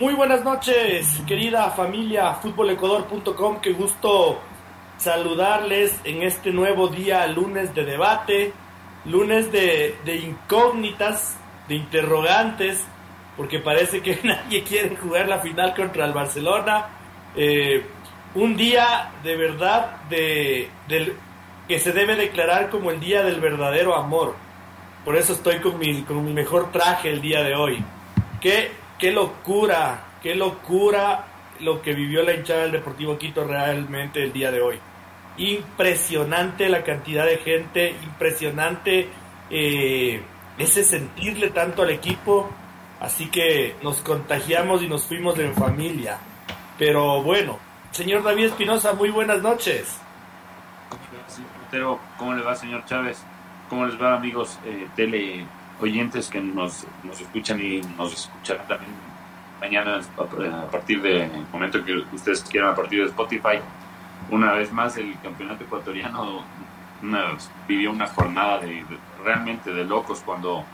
Muy buenas noches, querida familia futbolecuador.com. Qué gusto saludarles en este nuevo día, lunes de debate, lunes de, incógnitas, de interrogantes, porque parece que nadie quiere jugar la final contra el Barcelona. Eh, un día de verdad de, que se debe declarar como el día del verdadero amor. Por eso estoy con mi, con mi mejor traje el día de hoy. Qué qué locura, qué locura lo que vivió la hinchada del Deportivo Quito realmente el día de hoy. Impresionante la cantidad de gente, impresionante eh, ese sentirle tanto al equipo. Así que nos contagiamos y nos fuimos en familia. Pero bueno, señor David Espinosa, muy buenas noches. ¿Cómo le va, señor Chávez? ¿Cómo les va, amigos eh, tele oyentes que nos, nos escuchan y nos escucharán también mañana a partir del momento que ustedes quieran, a partir de Spotify. Una vez más, el campeonato ecuatoriano vivió una jornada de, realmente de locos cuando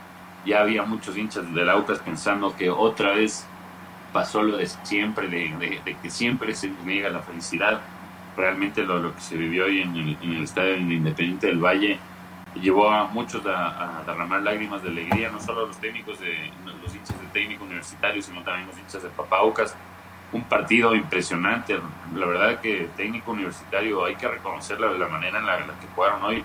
ya había muchos hinchas del Aucas pensando que otra vez pasó lo de siempre, de, que siempre se niega la felicidad. Realmente lo, lo que se vivió hoy en el, en el estadio Independiente del Valle llevó a muchos a, derramar lágrimas de alegría, no solo los técnicos de los hinchas de técnico universitario, sino también los hinchas de Papaucas. Un partido impresionante, la verdad que técnico universitario hay que reconocer la, la manera en la, que jugaron hoy.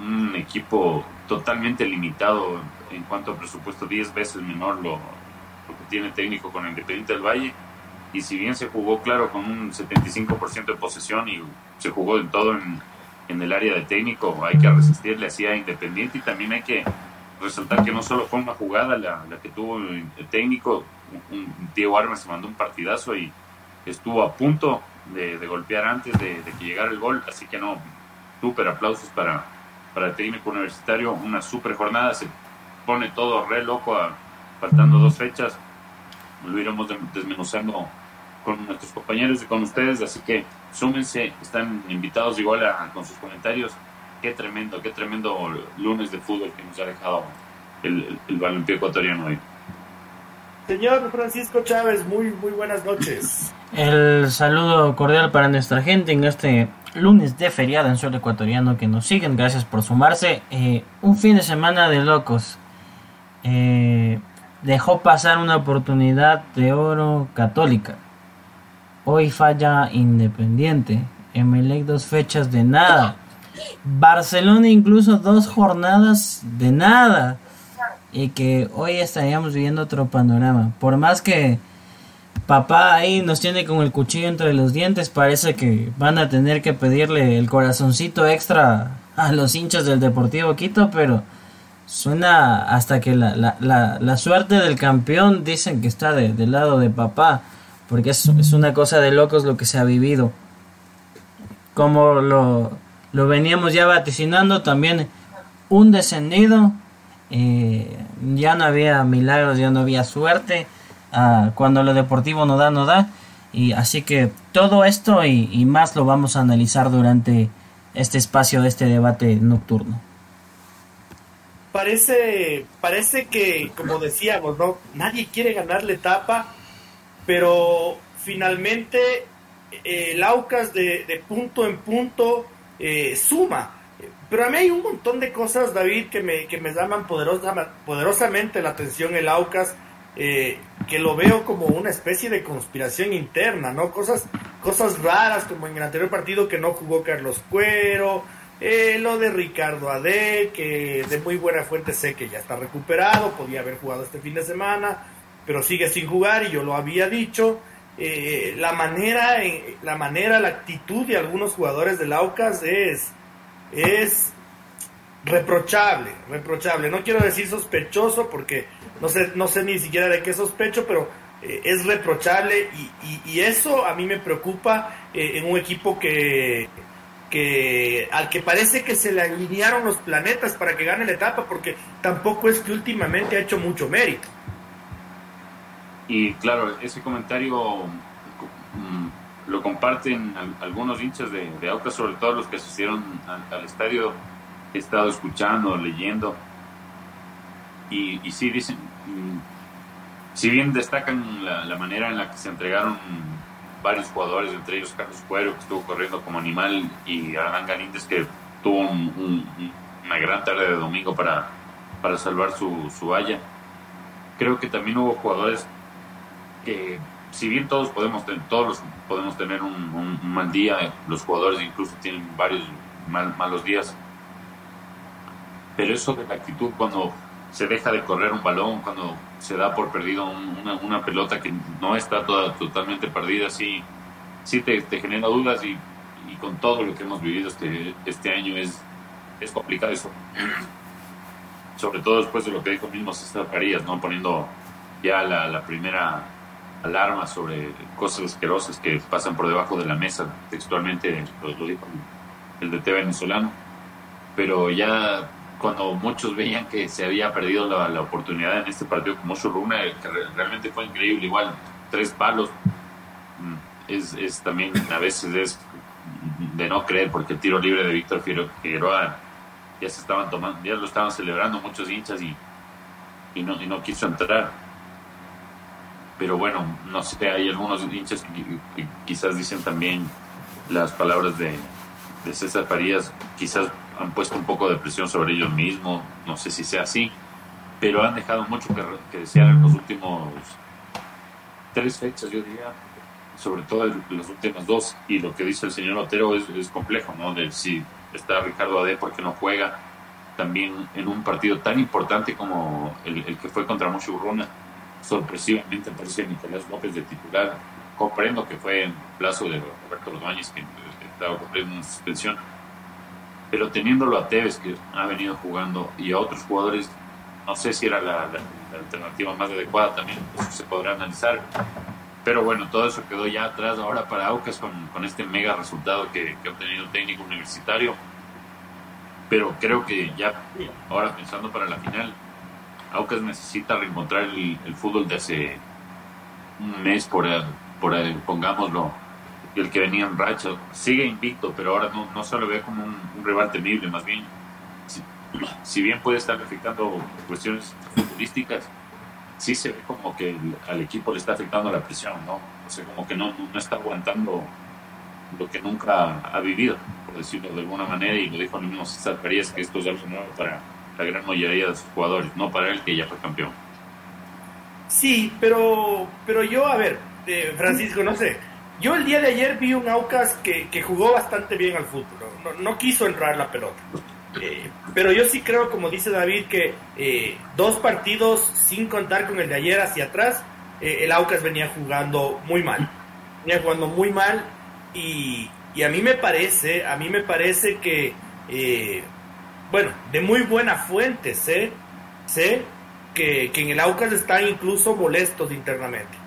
Un equipo totalmente limitado en cuanto a presupuesto, 10 veces menor lo, lo que tiene técnico con Independiente del Valle. Y si bien se jugó, claro, con un 75% de posesión y se jugó en todo en, en el área de técnico, hay que resistirle así a Independiente y también hay que resaltar que no solo fue una jugada la, la que tuvo el técnico, un, Diego Armas se mandó un partidazo y estuvo a punto de, golpear antes de, que llegara el gol, así que no, súper aplausos para, para el técnico universitario, una súper jornada, se pone todo re loco faltando dos fechas, lo iremos desmenuzando con nuestros compañeros y con ustedes, así que súmense, están invitados igual a, con sus comentarios. Qué tremendo, qué tremendo lunes de fútbol que nos ha dejado el, el, balompié ecuatoriano hoy. Señor Francisco Chávez, muy, muy buenas noches. El saludo cordial para nuestra gente en este lunes de feriado en suelo ecuatoriano que nos siguen. Gracias por sumarse. Eh, un fin de semana de locos. Eh, dejó pasar una oportunidad de oro católica. Hoy falla Independiente. Emelec dos fechas de nada. Barcelona incluso dos jornadas de nada. Y que hoy estaríamos viviendo otro panorama. Por más que papá ahí nos tiene con el cuchillo entre los dientes, parece que van a tener que pedirle el corazoncito extra a los hinchas del Deportivo Quito, pero suena hasta que la, la, la, suerte del campeón dicen que está del lado de papá porque es, una cosa de locos lo que se ha vivido. Como lo, lo veníamos ya vaticinando, también un descendido, eh, ya no había milagros, ya no había suerte, ah, cuando lo deportivo no da, no da, y así que todo esto y, y más lo vamos a analizar durante este espacio de este debate nocturno parece, parece que, como decíamos, ¿no? Nadie quiere ganar la etapa pero finalmente eh, el Aucas de, punto en punto eh, suma. Pero a mí hay un montón de cosas, David, que me, que me llaman poderosamente la atención el Aucas, eh, que lo veo como una especie de conspiración interna, ¿no? Cosas, cosas raras, como en el anterior partido que no jugó Carlos Cuero, lo de Ricardo Ade, que de muy buena fuente sé que ya está recuperado, podía haber jugado este fin de semana pero sigue sin jugar y yo lo había dicho. Eh, la manera, la manera, la actitud de algunos jugadores del Aucas es, es reprochable, reprochable. No quiero decir sospechoso porque no sé, no sé ni siquiera de qué sospecho, pero eh, es reprochable y, eso a mí me preocupa eh, en un equipo que, que al que parece que se le alinearon los planetas para que gane la etapa porque tampoco es que últimamente ha hecho mucho mérito. Y claro, ese comentario mm, lo comparten algunos hinchas de, de Aucas, sobre todo los que asistieron al, estadio. He estado escuchando, leyendo. Y, sí dicen, mm, si bien destacan la, manera en la que se entregaron varios jugadores, entre ellos Carlos Cuero, que estuvo corriendo como animal, y Arán Galíndez, que tuvo una gran tarde de domingo para, para salvar su, su valla. Creo que también hubo jugadores que, si bien todos podemos, todos podemos tener un, mal día, los jugadores incluso tienen varios malos días, pero eso de la actitud cuando se deja de correr un balón, cuando se da por perdido una, una, pelota que no está toda, totalmente perdida, sí, sí te, genera dudas y, con todo lo que hemos vivido este, este año es, es complicado eso. Sobre todo después de lo que dijo mismo César Farías, ¿no? poniendo ya la primera alarma sobre cosas asquerosas que pasan por debajo de la mesa, textualmente lo, dijo el DT venezolano, pero ya cuando muchos veían que se había perdido la, oportunidad en este partido como Runa, que realmente fue increíble, igual tres palos, mm, es, es, también a veces es de no creer, porque el tiro libre de Víctor Figueroa ya se estaban tomando, ya lo estaban celebrando muchos hinchas y, y, no, y no quiso entrar. Pero bueno, no sé, hay algunos hinchas que, quizás dicen también las palabras de, César Farías, quizás han puesto un poco de presión sobre ellos mismos, no sé si sea así, pero han dejado mucho que, desear en los últimos tres fechas, yo diría, sobre todo en las últimas dos, y lo que dice el señor Otero es, complejo, ¿no? De si está Ricardo Ade porque no juega, también en un partido tan importante como el, que fue contra Mocho Urruna, sorpresivamente aparece Nicolás López de titular. Comprendo que fue en plazo de Roberto Ordóñez que estaba cumpliendo una suspensión, pero teniéndolo a Tevez, que ha venido jugando, y a otros jugadores, no sé si era la, alternativa más adecuada también, eso se podrá analizar. Pero bueno, todo eso quedó ya atrás ahora para Aucas con, con este mega resultado que, que, ha obtenido el técnico universitario. Pero creo que ya, ahora pensando para la final, Aucas necesita reencontrar el, el fútbol de hace un mes, por, por pongámoslo, el que venía en racha. Sigue invicto, pero ahora no, no se lo ve como un, rival temible, más bien. Si, bien puede estar afectando cuestiones futbolísticas, sí se ve como que al equipo le está afectando la presión, ¿no? O sea, como que no, no está aguantando lo que nunca ha vivido, por decirlo de alguna manera, y lo dijo el mismo César Farías, que esto es algo nuevo para la gran mayoría de sus jugadores, no para él que ya fue campeón. Sí, pero, pero yo, a ver, eh, Francisco, no sé, yo el día de ayer vi un Aucas que, jugó bastante bien al fútbol, no, quiso entrar la pelota. Eh, pero yo sí creo, como dice David, que eh, dos partidos sin contar con el de ayer hacia atrás, el Aucas venía jugando muy mal. Venía jugando muy mal y, a mí me parece, a mí me parece que, bueno, de muy buena fuente sé, sé que, que en el Aucas están incluso molestos internamente.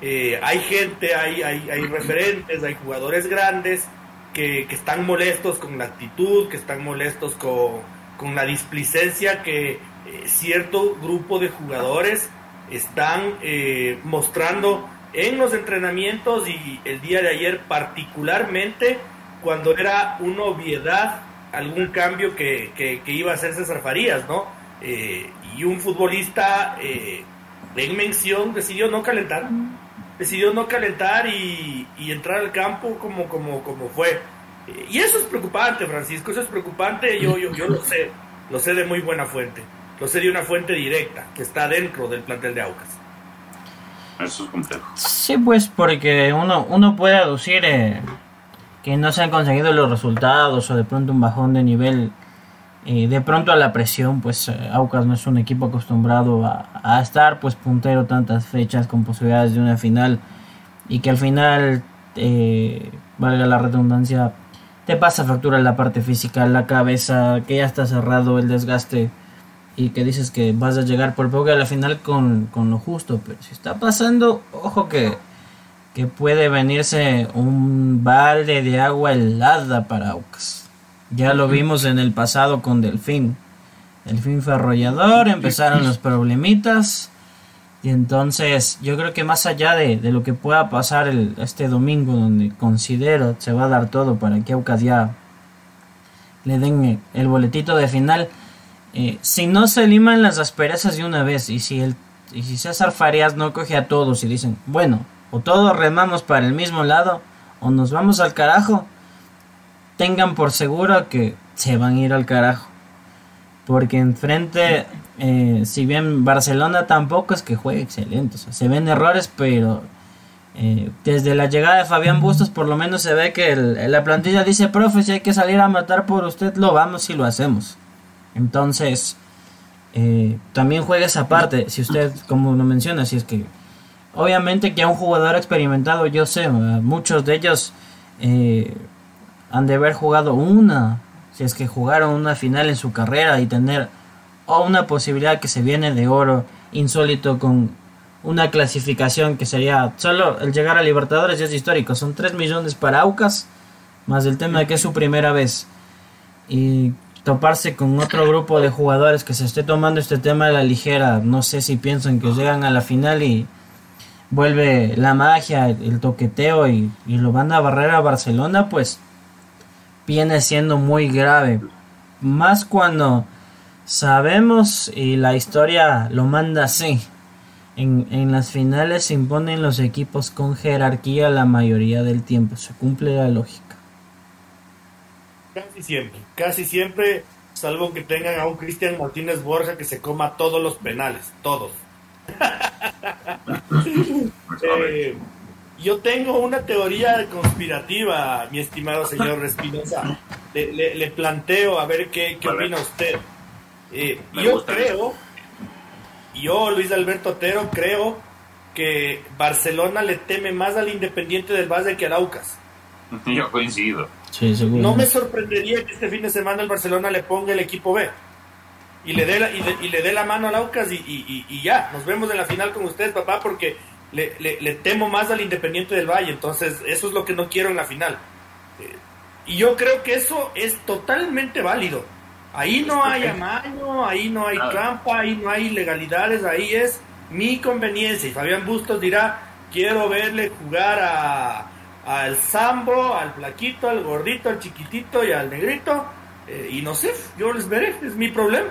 Eh, hay gente, hay, hay, hay, referentes, hay jugadores grandes que, que, están molestos con la actitud, que están molestos con, con la displicencia que eh, cierto grupo de jugadores están eh, mostrando en los entrenamientos y el día de ayer particularmente cuando era una obviedad algún cambio que, que, iba a hacer César Farías, ¿no? y un futbolista en mención decidió no calentar decidió no calentar y, entrar al campo como, como, como fue. Y eso es preocupante, Francisco, eso es preocupante, yo, yo, yo lo sé, lo sé de muy buena fuente, lo sé de una fuente directa que está dentro del plantel de Aucas. Eso es complejo. Sí, pues porque uno, uno puede aducir eh, que no se han conseguido los resultados o de pronto un bajón de nivel de pronto a la presión, pues eh, Aucas no es un equipo acostumbrado a, estar pues puntero tantas fechas con posibilidades de una final y que al final, eh, valga la redundancia, te pasa factura en la parte física, la cabeza, que ya está cerrado el desgaste y que dices que vas a llegar por poco a la final con, con lo justo, pero si está pasando, ojo que, que puede venirse un balde de agua helada para Aucas. Ya lo vimos en el pasado con Delfín. Delfín fue arrollador, empezaron los problemitas. Y entonces yo creo que más allá de, lo que pueda pasar el, este domingo, donde considero se va a dar todo para que Aucas ya le den el boletito de final, eh, si no se liman las asperezas de una vez y si el y si César Farias no coge a todos y dicen, bueno, o todos remamos para el mismo lado, o nos vamos al carajo, tengan por seguro que se van a ir al carajo. Porque enfrente, eh, si bien Barcelona tampoco es que juegue excelente, o sea, se ven errores, pero eh, desde la llegada de Fabián Bustos por lo menos se ve que la plantilla dice, profe, si hay que salir a matar por usted, lo vamos y lo hacemos. Entonces, eh, también juega esa parte, si usted, como lo menciona, si es que obviamente que a un jugador experimentado, yo sé, muchos de ellos eh, han de haber jugado una, si es que jugaron una final en su carrera y tener o una posibilidad que se viene de oro insólito con una clasificación que sería solo el llegar a Libertadores es histórico, son 3 millones para Aucas, más el tema de que es su primera vez. Y toparse con otro grupo de jugadores que se esté tomando este tema de la ligera, no sé si piensan que llegan a la final y vuelve la magia, el toqueteo y, lo van a barrer a Barcelona, pues viene siendo muy grave. Más cuando sabemos y la historia lo manda así. En, en, las finales se imponen los equipos con jerarquía la mayoría del tiempo. Se cumple la lógica. Casi siempre, casi siempre, salvo que tengan a un Cristian Martínez Borja que se coma todos los penales, todos. Eh, yo tengo una teoría conspirativa, mi estimado señor Respinosa. Le, planteo a ver qué, qué opina usted. Eh, yo creo, yo Luis Alberto Otero creo que Barcelona le teme más al Independiente del Valle que al Aucas. Yo coincido. no me sorprendería que este fin de semana el Barcelona le ponga el equipo B y le dé la, y, le dé la mano al Aucas y, y, ya, nos vemos en la final con ustedes, papá, porque le, le, temo más al Independiente del Valle, entonces eso es lo que no quiero en la final. Eh, y yo creo que eso es totalmente válido. Ahí no hay amaño, ahí no hay trampa, ahí no hay ilegalidades, ahí es mi conveniencia. Y Fabián Bustos dirá, quiero verle jugar a al Sambo, al flaquito, al gordito, al chiquitito y al negrito. Eh, y no sé, yo les veré, es mi problema.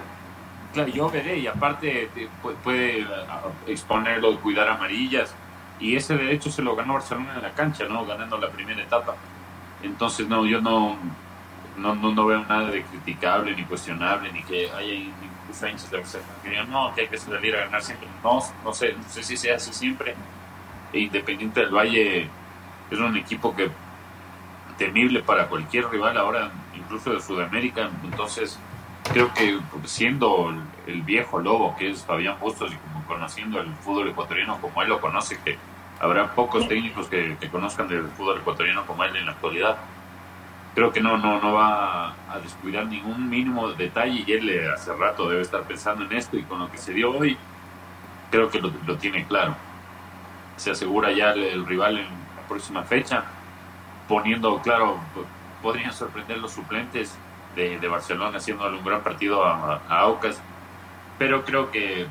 Claro, yo veré, y aparte puede, exponerlo, cuidar amarillas. Y ese derecho se lo ganó Barcelona en la cancha, ¿no? Ganando la primera etapa. Entonces, no, yo no, no, no, veo nada de criticable, ni cuestionable, ni que haya incluso de Barcelona no, que hay que salir a ganar siempre. No, no sé, no sé si se hace siempre. E Independiente del Valle es un equipo que temible para cualquier rival ahora, incluso de Sudamérica. Entonces, creo que siendo el, viejo lobo que es Fabián Bustos y como conociendo el fútbol ecuatoriano como él lo conoce, que habrá pocos técnicos que, conozcan del fútbol ecuatoriano como él en la actualidad. Creo que no, no, no va a descuidar ningún mínimo detalle y él hace rato debe estar pensando en esto y con lo que se dio hoy, creo que lo, lo tiene claro. Se asegura ya el rival en próxima fecha, poniendo, claro, podrían sorprender los suplentes de, Barcelona haciéndole un gran partido a, Aucas, pero creo que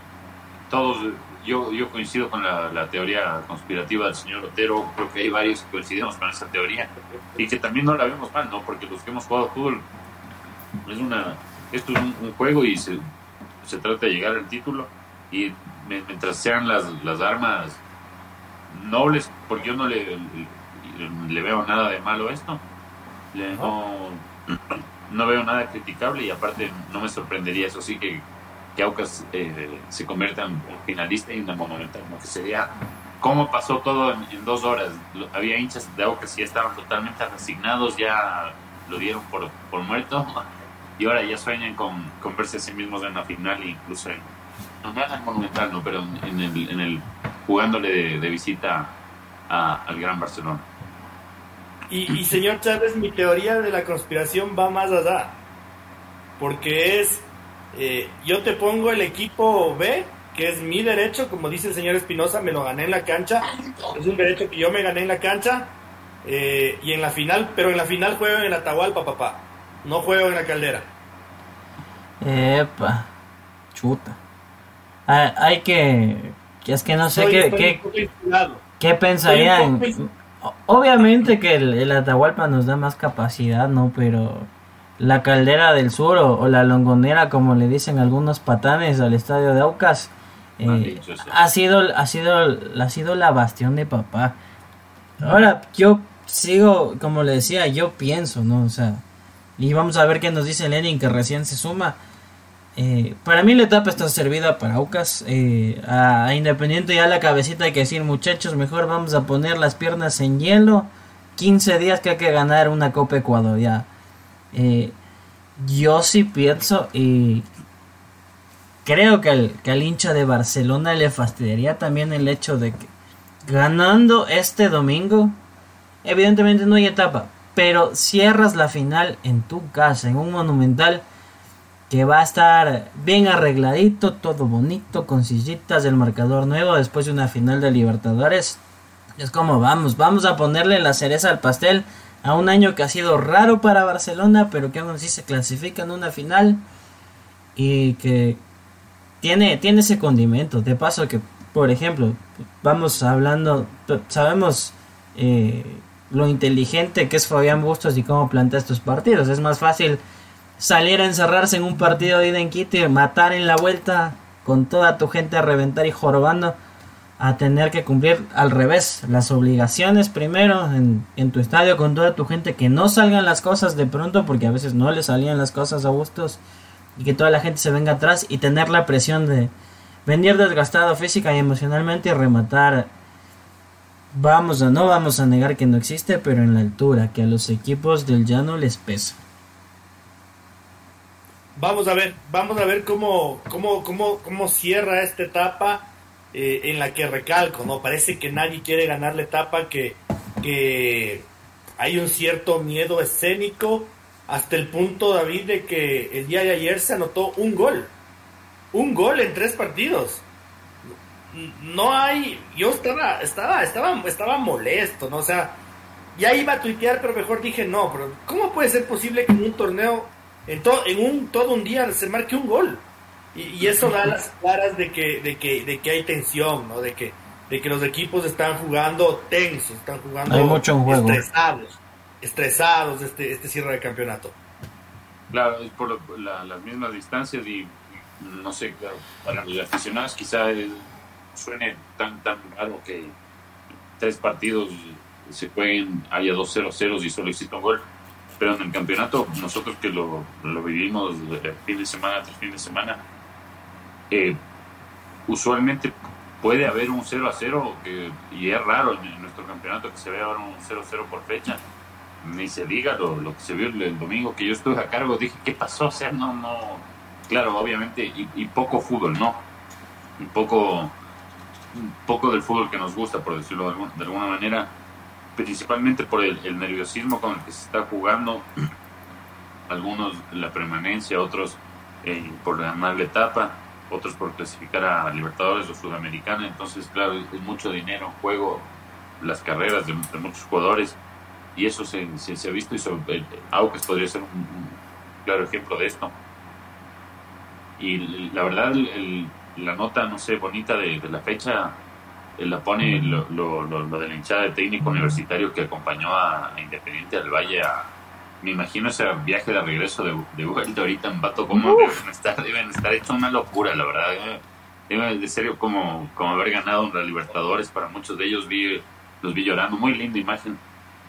todos, yo, yo coincido con la, teoría conspirativa del señor Otero, creo que hay varios que coincidimos con esa teoría y que también no la vemos mal, ¿no? Porque los que hemos jugado fútbol, es una, esto es un, juego y se, se, trata de llegar al título y mientras sean las, las armas nobles, porque yo no le, le, veo nada de malo a esto. no, veo nada criticable y aparte no me sorprendería eso sí que, que Aucas eh, se convierta en finalista y en una monumental, como que sería cómo pasó todo en, dos horas. Había hinchas de Aucas que ya estaban totalmente resignados, ya lo dieron por, por muerto y ahora ya sueñan con, con verse a sí mismos en la final e incluso en, no, en el monumental, no, pero en el, en el jugándole de, visita al Gran Barcelona. Y, señor Chávez, mi teoría de la conspiración va más allá, porque es, eh, yo te pongo el equipo B, que es mi derecho, como dice el señor Espinosa, me lo gané en la cancha, es un derecho que yo me gané en la cancha, eh, y en la final, pero en la final juego en Atahualpa, papá, no juego en la caldera. Epa, chuta. Ah, hay que es que no sé qué, qué, pensarían. Obviamente que el, Atahualpa nos da más capacidad, ¿no? Pero la caldera del sur o, la longonera, como le dicen algunos patanes al estadio de Aucas, Eh, ha sido ha sido ha sido la bastión de papá. Ahora yo sigo como le decía yo pienso no o sea y vamos a ver qué nos dice Lenin que recién se suma eh, para mí la etapa está servida para Aucas. Eh, a, Independiente ya la cabecita hay que decir, muchachos, mejor vamos a poner las piernas en hielo. 15 días que hay que ganar una Copa Ecuador ya. Eh, yo sí pienso y creo que al, que al hincha de Barcelona le fastidiaría también el hecho de que ganando este domingo, evidentemente no hay etapa, pero cierras la final en tu casa, en un monumental que va a estar bien arregladito, todo bonito, con sillitas del marcador nuevo después de una final de Libertadores. Es como vamos, vamos a ponerle la cereza al pastel a un año que ha sido raro para Barcelona, pero que aún así se clasifica en una final y que tiene, tiene ese condimento. De paso que, por ejemplo, vamos hablando, sabemos eh, lo inteligente que es Fabián Bustos y cómo plantea estos partidos. Es más fácil salir a encerrarse en un partido de ida matar en la vuelta con toda tu gente a reventar y jorobando a tener que cumplir al revés las obligaciones primero en, en, tu estadio con toda tu gente que no salgan las cosas de pronto porque a veces no le salían las cosas a gustos y que toda la gente se venga atrás y tener la presión de venir desgastado física y emocionalmente y rematar. Vamos a no vamos a negar que no existe pero en la altura que a los equipos del llano les pesa Vamos a ver, vamos a ver cómo, cómo, cómo, cómo cierra esta etapa eh, en la que recalco, ¿no? Parece que nadie quiere ganar la etapa, que, que hay un cierto miedo escénico hasta el punto, David, de que el día de ayer se anotó un gol. Un gol en tres partidos. No hay, yo estaba, estaba, estaba, estaba molesto, ¿no? O sea, ya iba a tuitear, pero mejor dije no, pero ¿cómo puede ser posible que en un torneo en, en un, todo un día se marque un gol. Y, eso da las claras de que, de que, de que hay tensión, ¿no? De que, de que los equipos están jugando tensos, están jugando estresados, estresados este, este cierre de campeonato. Claro, es por las mismas distancias y no sé, claro, para los aficionados quizá suene tan tan raro que tres partidos se jueguen, haya dos 0 0 y solo existe un gol pero en el campeonato, nosotros que lo, lo vivimos fin de semana tras fin de semana, eh, usualmente puede haber un 0 a 0, y es raro en, nuestro campeonato que se vea ahora un 0 a 0 por fecha. Ni se diga lo, lo que se vio el, domingo que yo estuve a cargo, dije, ¿qué pasó? O sea, no, no. Claro, obviamente, y, poco fútbol, ¿no? Y poco, poco del fútbol que nos gusta, por decirlo de alguna manera principalmente por el, nerviosismo con el que se está jugando, algunos la permanencia, otros eh, por ganar la etapa, otros por clasificar a Libertadores o Sudamericana, entonces claro, es mucho dinero en juego, las carreras de, muchos jugadores, y eso se, se, ha visto y sobre, Aucas podría ser un, claro ejemplo de esto. Y la verdad, la nota, no sé, bonita de la fecha la pone lo, lo, lo, de la hinchada de técnico universitario que acompañó a, Independiente del Valle a, me imagino ese viaje de regreso de, de vuelta ahorita en Vato como deben estar, deben estar hecho una locura la verdad debe de serio como, como haber ganado la Libertadores para muchos de ellos vi los vi llorando muy linda imagen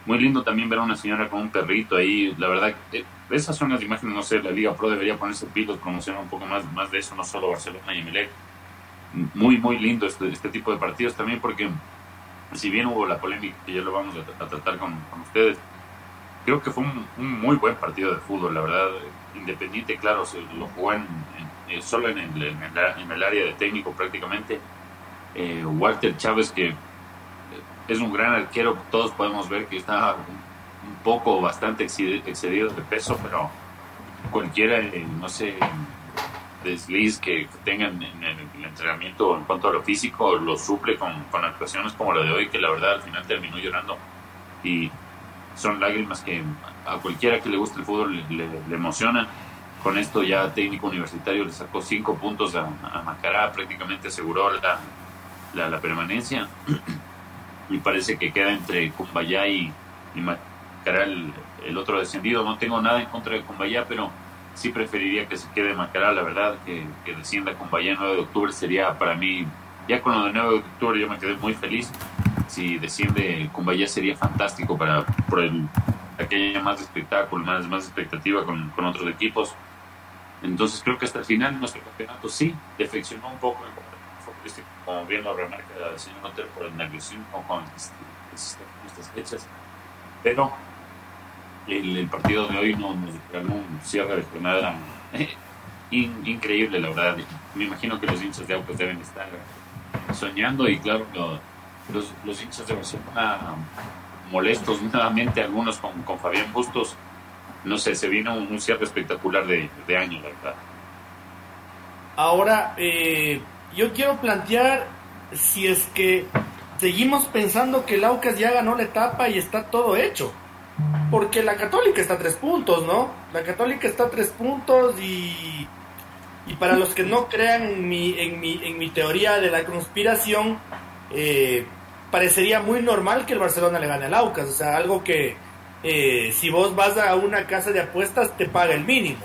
muy lindo también ver a una señora con un perrito ahí la verdad eh, esas son las imágenes no sé la Liga Pro debería ponerse pilos promocionar un poco más más de eso no solo Barcelona y Emelec muy, muy lindo este, este tipo de partidos también porque si bien hubo la polémica que ya lo vamos a, tratar con, ustedes, creo que fue un, muy buen partido de fútbol, la verdad. Independiente, claro, se lo jugó en, eh, solo en el, en, el, área de técnico prácticamente. Eh, Walter Chávez, que es un gran arquero, todos podemos ver que está un, poco, bastante excedido de peso, pero cualquiera, eh, no sé, desliz que tengan en el entrenamiento en cuanto a lo físico lo suple con, con, actuaciones como la de hoy que la verdad al final terminó llorando. Y son lágrimas que a cualquiera que le guste el fútbol le, emocionan con esto ya técnico universitario le sacó cinco puntos a, Macará prácticamente aseguró la, la, permanencia. Y parece que queda entre Cumbayá y, y Macará el, el, otro descendido. No tengo nada en contra de Cumbayá pero sí preferiría que se quede Macará, la verdad, que, que descienda con Bahía 9 de octubre sería para mí, ya con lo de 9 de octubre yo me quedé muy feliz. Si desciende con Bahía sería fantástico para por el, aquella más espectáculo, más, más expectativa con, con otros equipos. Entonces creo que hasta el final nuestro campeonato sí defeccionó un poco como bien lo remarca el señor Otero por el nerviosismo con este, estas fechas, pero el, partido de hoy nos, nos un cierre de jornada increíble, la verdad. Me imagino que los hinchas de Aucas deben estar soñando y claro, los, los hinchas de Barcelona molestos nuevamente, algunos con, con Fabián Bustos. No sé, se vino un, cierre espectacular de, de año, la verdad. Ahora, eh, yo quiero plantear si es que seguimos pensando que el Aucas ya ganó la etapa y está todo hecho. Porque la Católica está a tres puntos, ¿no? La Católica está a tres puntos y, y para los que no crean en mi, en mi, en mi teoría de la conspiración, eh, parecería muy normal que el Barcelona le gane al Aucas. O sea, algo que eh, si vos vas a una casa de apuestas te paga el mínimo.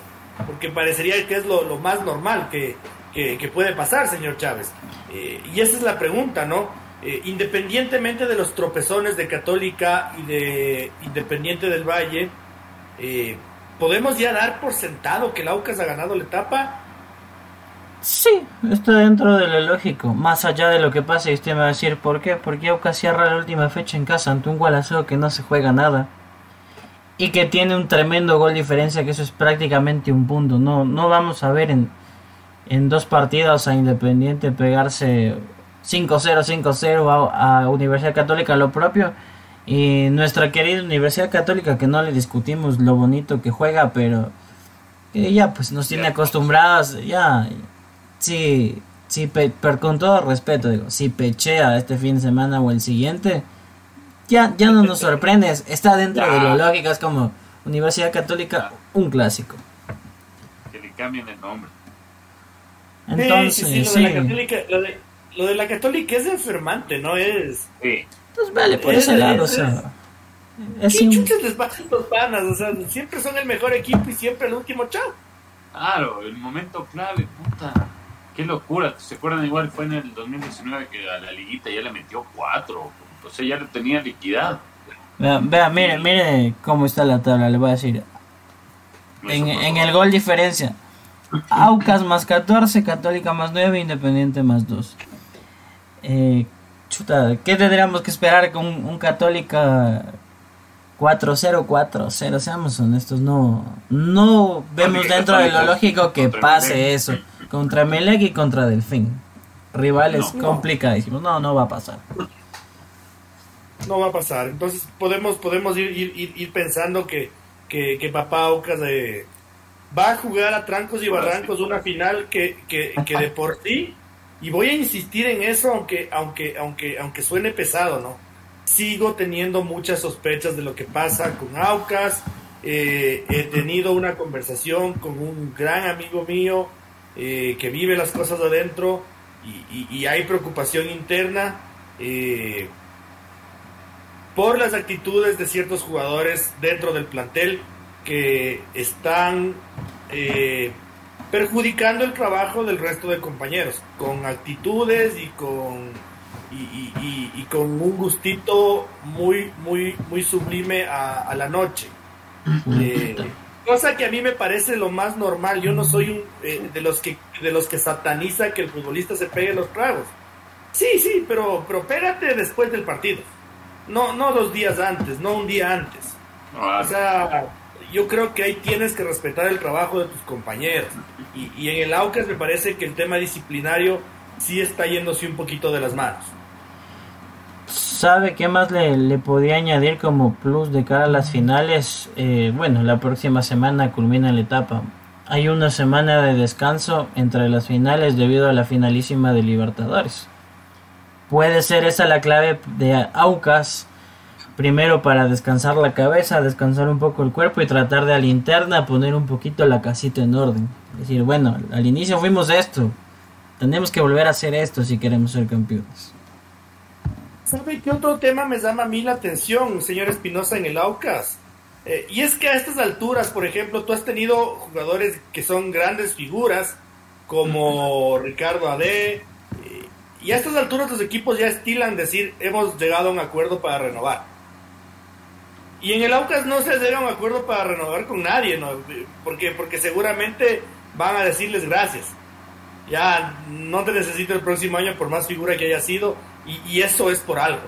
Porque parecería que es lo, lo más normal que, que, puede pasar, señor Chávez. Eh, y esa es la pregunta, ¿no? Eh, independientemente de los tropezones de Católica y de Independiente del Valle, eh, ¿podemos ya dar por sentado que el Aucas ha ganado la etapa? Sí, está dentro de lo lógico. Más allá de lo que pase, y usted me va a decir por qué. Porque Aucas cierra la última fecha en casa ante un Gualaceo que no se juega nada. Y que tiene un tremendo gol diferencia, que eso es prácticamente un punto. No, no vamos a ver en, en dos partidos a Independiente pegarse 5-0, 5-0 a, Universidad Católica lo propio. Y nuestra querida Universidad Católica, que no le discutimos lo bonito que juega, pero que ya pues nos tiene acostumbrados, ya, sí, sí, pero con todo respeto, digo, si pechea este fin de semana o el siguiente, ya, ya no nos sorprende, está dentro de lo lógico, es como Universidad Católica, un clásico. Que le cambien el nombre. Entonces, sí, lo, De la católica, lo, de, la católica es enfermante, ¿no? Es. Sí. Entonces, vale, por ese lado, o sea. Es ¿Qué chuchas les pasan los panas? O sea, siempre son el mejor equipo y siempre el último chao. Claro, el momento clave, puta. Qué locura. ¿Se acuerdan? Igual fue en el 2019 que a la liguita ya le metió cuatro. O sea, ya le tenía liquidad. Vea, vea mire, mire cómo está la tabla, le voy a decir. En, en el gol diferencia. Aucas más 14, Católica más 9, Independiente más 2. Eh, chuta, ¿qué tendríamos que esperar con un, Católica 4-0, 4-0? Seamos honestos, no, no vemos dentro de lo lógico que pase eso. Contra Melec y contra Delfín. Rivales no, complicadísimos. No, no va a pasar. No va a pasar. Entonces podemos, podemos ir, ir, ir pensando que, que, que papá Aucas de va a jugar a trancos y barrancos una final que, que, que, de por sí, y voy a insistir en eso aunque, aunque, aunque, aunque suene pesado, ¿no? Sigo teniendo muchas sospechas de lo que pasa con Aucas. Eh, he tenido una conversación con un gran amigo mío eh, que vive las cosas adentro y, hay preocupación interna eh, por las actitudes de ciertos jugadores dentro del plantel que están perjudicando el trabajo del resto de compañeros, con actitudes y con, y, con un gustito muy, muy, muy sublime a, la noche. Eh, cosa que a mí me parece lo más normal. Yo no soy un, eh, de los que de los que sataniza que el futbolista se pegue los tragos. Sí, sí, pero, pero pégate después del partido. No, no dos días antes, no un día antes. O sea, yo creo que ahí tienes que respetar el trabajo de tus compañeros. Y, en el Aucas me parece que el tema disciplinario sí está yéndose un poquito de las manos. ¿Sabe qué más le, le podría añadir como plus de cara a las finales? Eh, bueno, la próxima semana culmina la etapa. Hay una semana de descanso entre las finales debido a la finalísima de Libertadores. Puede ser esa la clave de Aucas primero para descansar la cabeza, descansar un poco el cuerpo y tratar de a linterna poner un poquito la casita en orden. Es decir, bueno, al inicio fuimos esto, tenemos que volver a hacer esto si queremos ser campeones. ¿Sabe qué otro tema me llama a mí la atención, señor Espinosa, en el Aucas? Eh, y es que a estas alturas, por ejemplo, tú has tenido jugadores que son grandes figuras, como Ricardo Ade, eh, y a estas alturas los equipos ya estilan decir, hemos llegado a un acuerdo para renovar. Y en el Aucas no se a un acuerdo para renovar con nadie, ¿no? Porque, porque seguramente van a decirles gracias. Ya no te necesito el próximo año por más figura que haya sido, y, eso es por algo.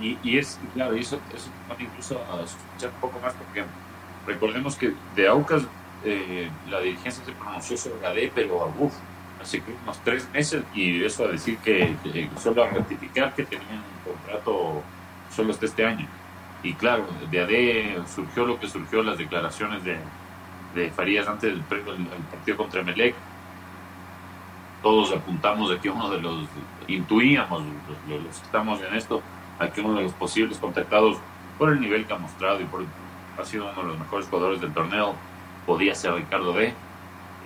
Y, es, claro, eso, eso incluso a escuchar un poco más, porque recordemos que de Aucas eh, la dirigencia se pronunció sobre Gade, pero uf, hace unos tres meses, y eso a decir que, solo a ratificar que tenían un contrato solo hasta este año. Y claro, de AD surgió lo que surgió, las declaraciones de, de Farías antes del, partido contra Melec. Todos apuntamos de que uno de los, intuíamos, los, los, estamos en esto, a que uno de los posibles contactados, por el nivel que ha mostrado y por ha sido uno de los mejores jugadores del torneo, podía ser Ricardo D.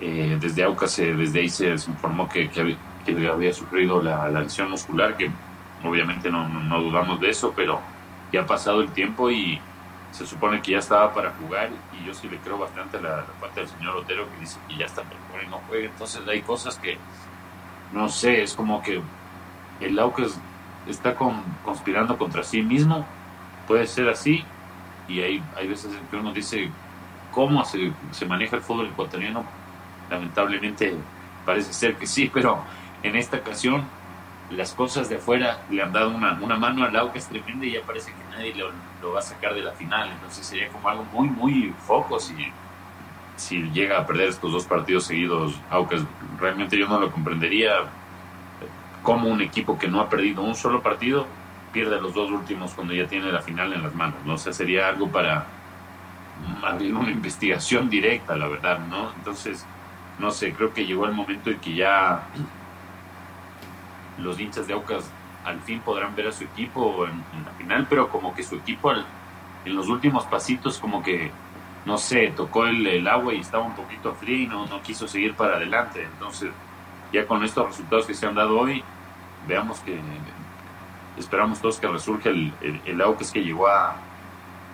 Eh, desde Aucas, desde ahí se, informó que, que, había, sufrido la, lesión muscular, que obviamente no, no, dudamos de eso, pero ya ha pasado el tiempo y se supone que ya estaba para jugar y yo sí le creo bastante a la, parte del señor Otero que dice que ya está para jugar y no juega. Entonces hay cosas que, no sé, es como que el Aucas está con, conspirando contra sí mismo, puede ser así y hay, hay veces en que uno dice cómo se, se maneja el fútbol ecuatoriano, lamentablemente parece ser que sí, pero en esta ocasión las cosas de afuera le han dado una, una mano al Aucas tremenda y ya parece que nadie lo, va a sacar de la final. Entonces sería como algo muy, muy foco si, si llega a perder estos dos partidos seguidos. Aucas, realmente yo no lo comprendería como un equipo que no ha perdido un solo partido pierde los dos últimos cuando ya tiene la final en las manos. No sé, sería algo para abrir una investigación directa, la verdad, ¿no? Entonces, no sé, creo que llegó el momento en que ya los hinchas de Aucas al fin podrán ver a su equipo en, la final, pero como que su equipo en los últimos pasitos como que, no sé, tocó el, agua y estaba un poquito frío y no, no quiso seguir para adelante. Entonces, ya con estos resultados que se han dado hoy, veamos que esperamos todos que resurja el, el, Aucas que llegó a,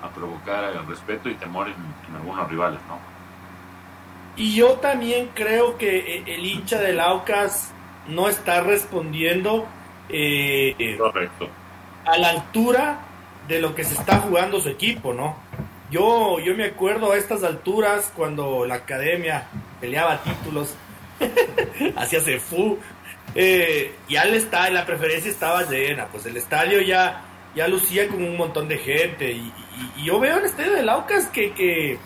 a provocar respeto y temor en, en algunos rivales, ¿no? Y yo también creo que el hincha del Aucas no está respondiendo eh, a la altura de lo que se está jugando su equipo, ¿no? Yo, yo me acuerdo a estas alturas cuando la academia peleaba títulos, hacía CEFU, eh, ya el estadio, la preferencia estaba llena, pues el estadio ya, ya lucía con un montón de gente. Y, yo veo el estadio de Laucas que, que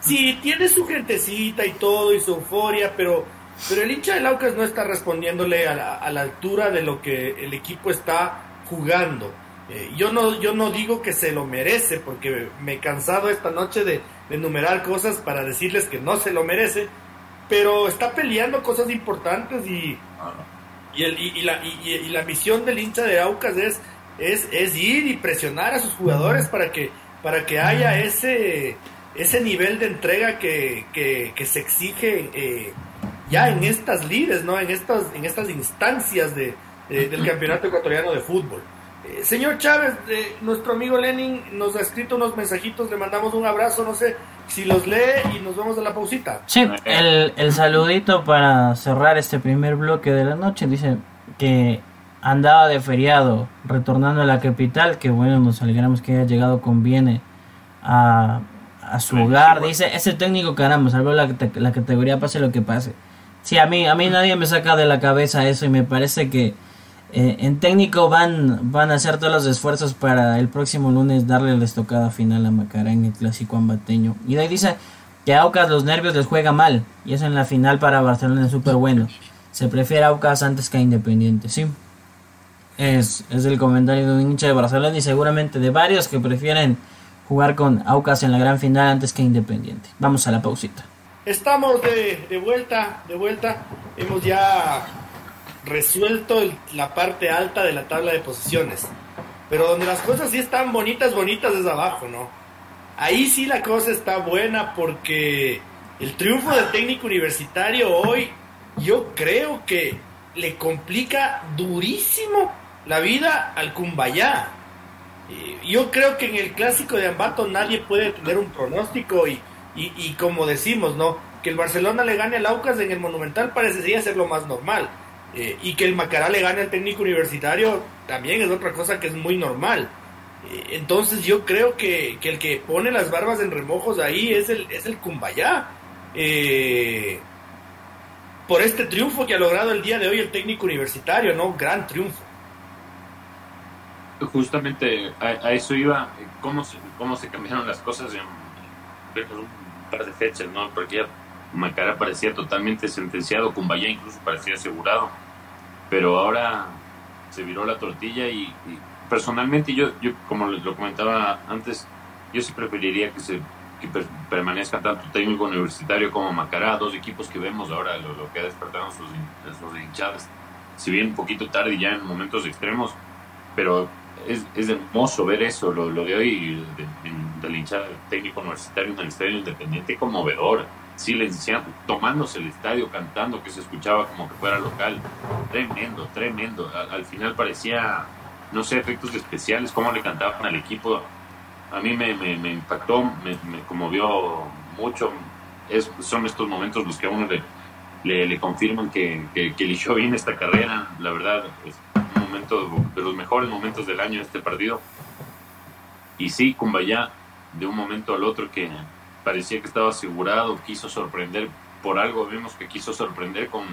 sí, tiene su gentecita y todo y su euforia, pero pero el hincha de Laucas no está respondiéndole a la, altura de lo que el equipo está jugando. Eh, yo, no, yo no digo que se lo merece, porque me he cansado esta noche de, enumerar cosas para decirles que no se lo merece, pero está peleando cosas importantes y, y, el, y, la, y, la misión del hincha de Aucas es, es, es ir y presionar a sus jugadores para que, para que haya ese, ese nivel de entrega que, que, se exige. Eh, ya en estas lides, ¿no? En estas, en estas instancias de, del campeonato ecuatoriano de fútbol. Eh, señor Chávez, eh, nuestro amigo Lenin nos ha escrito unos mensajitos, le mandamos un abrazo, no sé si los lee y nos vamos a la pausita. Sí, el, el saludito para cerrar este primer bloque de la noche, dice que andaba de feriado retornando a la capital, que bueno, nos alegramos que haya llegado con bien a, a su hogar, dice, ese técnico caramba, salvó la, la categoría, pase lo que pase. Sí, a mí, a mí nadie me saca de la cabeza eso y me parece que eh, en técnico van, van a hacer todos los esfuerzos para el próximo lunes darle la estocada final a Macará en el clásico ambateño. Y ahí dice que a Aucas los nervios les juega mal y eso en la final para Barcelona es súper bueno. Se prefiere Aucas antes que a Independiente, sí. Es, es el comentario de un hincha de Barcelona y seguramente de varios que prefieren jugar con Aucas en la gran final antes que Independiente. Vamos a la pausita. Estamos de, vuelta, de vuelta. Hemos ya resuelto la parte alta de la tabla de posiciones. Pero donde las cosas sí están bonitas, bonitas es abajo, ¿no? Ahí sí la cosa está buena porque el triunfo del técnico universitario hoy yo creo que le complica durísimo la vida al Cumbayá. yo creo que en el clásico de Ambato nadie puede tener un pronóstico y, y, como decimos, ¿no? Que el Barcelona le gane al Aucas en el Monumental parecería ser lo más normal. Eh, y que el Macará le gane al técnico universitario también es otra cosa que es muy normal. Eh, entonces yo creo que, el que pone las barbas en remojos ahí es el, es el Cumbayá. Eh, por este triunfo que ha logrado el día de hoy el técnico universitario, ¿no? Gran triunfo. Justamente a, eso iba, cómo se, cómo se cambiaron las cosas en, un par de fechas, ¿no? Porque Macará parecía totalmente sentenciado, Cumbayá incluso parecía asegurado, pero ahora se viró la tortilla y, personalmente yo, yo, como lo comentaba antes, yo sí preferiría que se que permanezca tanto técnico universitario como Macará, dos equipos que vemos ahora lo, que ha despertado sus, sus hinchadas, si bien un poquito tarde ya en momentos extremos, pero es, es hermoso ver eso, lo, lo de hoy del hinchada técnico universitario en el estadio independiente conmovedor, silenciando, tomándose el estadio, cantando, que se escuchaba como que fuera local, tremendo, tremendo, al, final parecía, no sé, efectos especiales, cómo le cantaban al equipo, a mí me, me, impactó, me, conmovió mucho, es, son estos momentos los que a uno le, le, confirman que, que, que eligió bien esta carrera, la verdad, de los mejores momentos del año este partido, y sí, Kumbaya, de un momento al otro que parecía que estaba asegurado, quiso sorprender, por algo vemos que quiso sorprender con,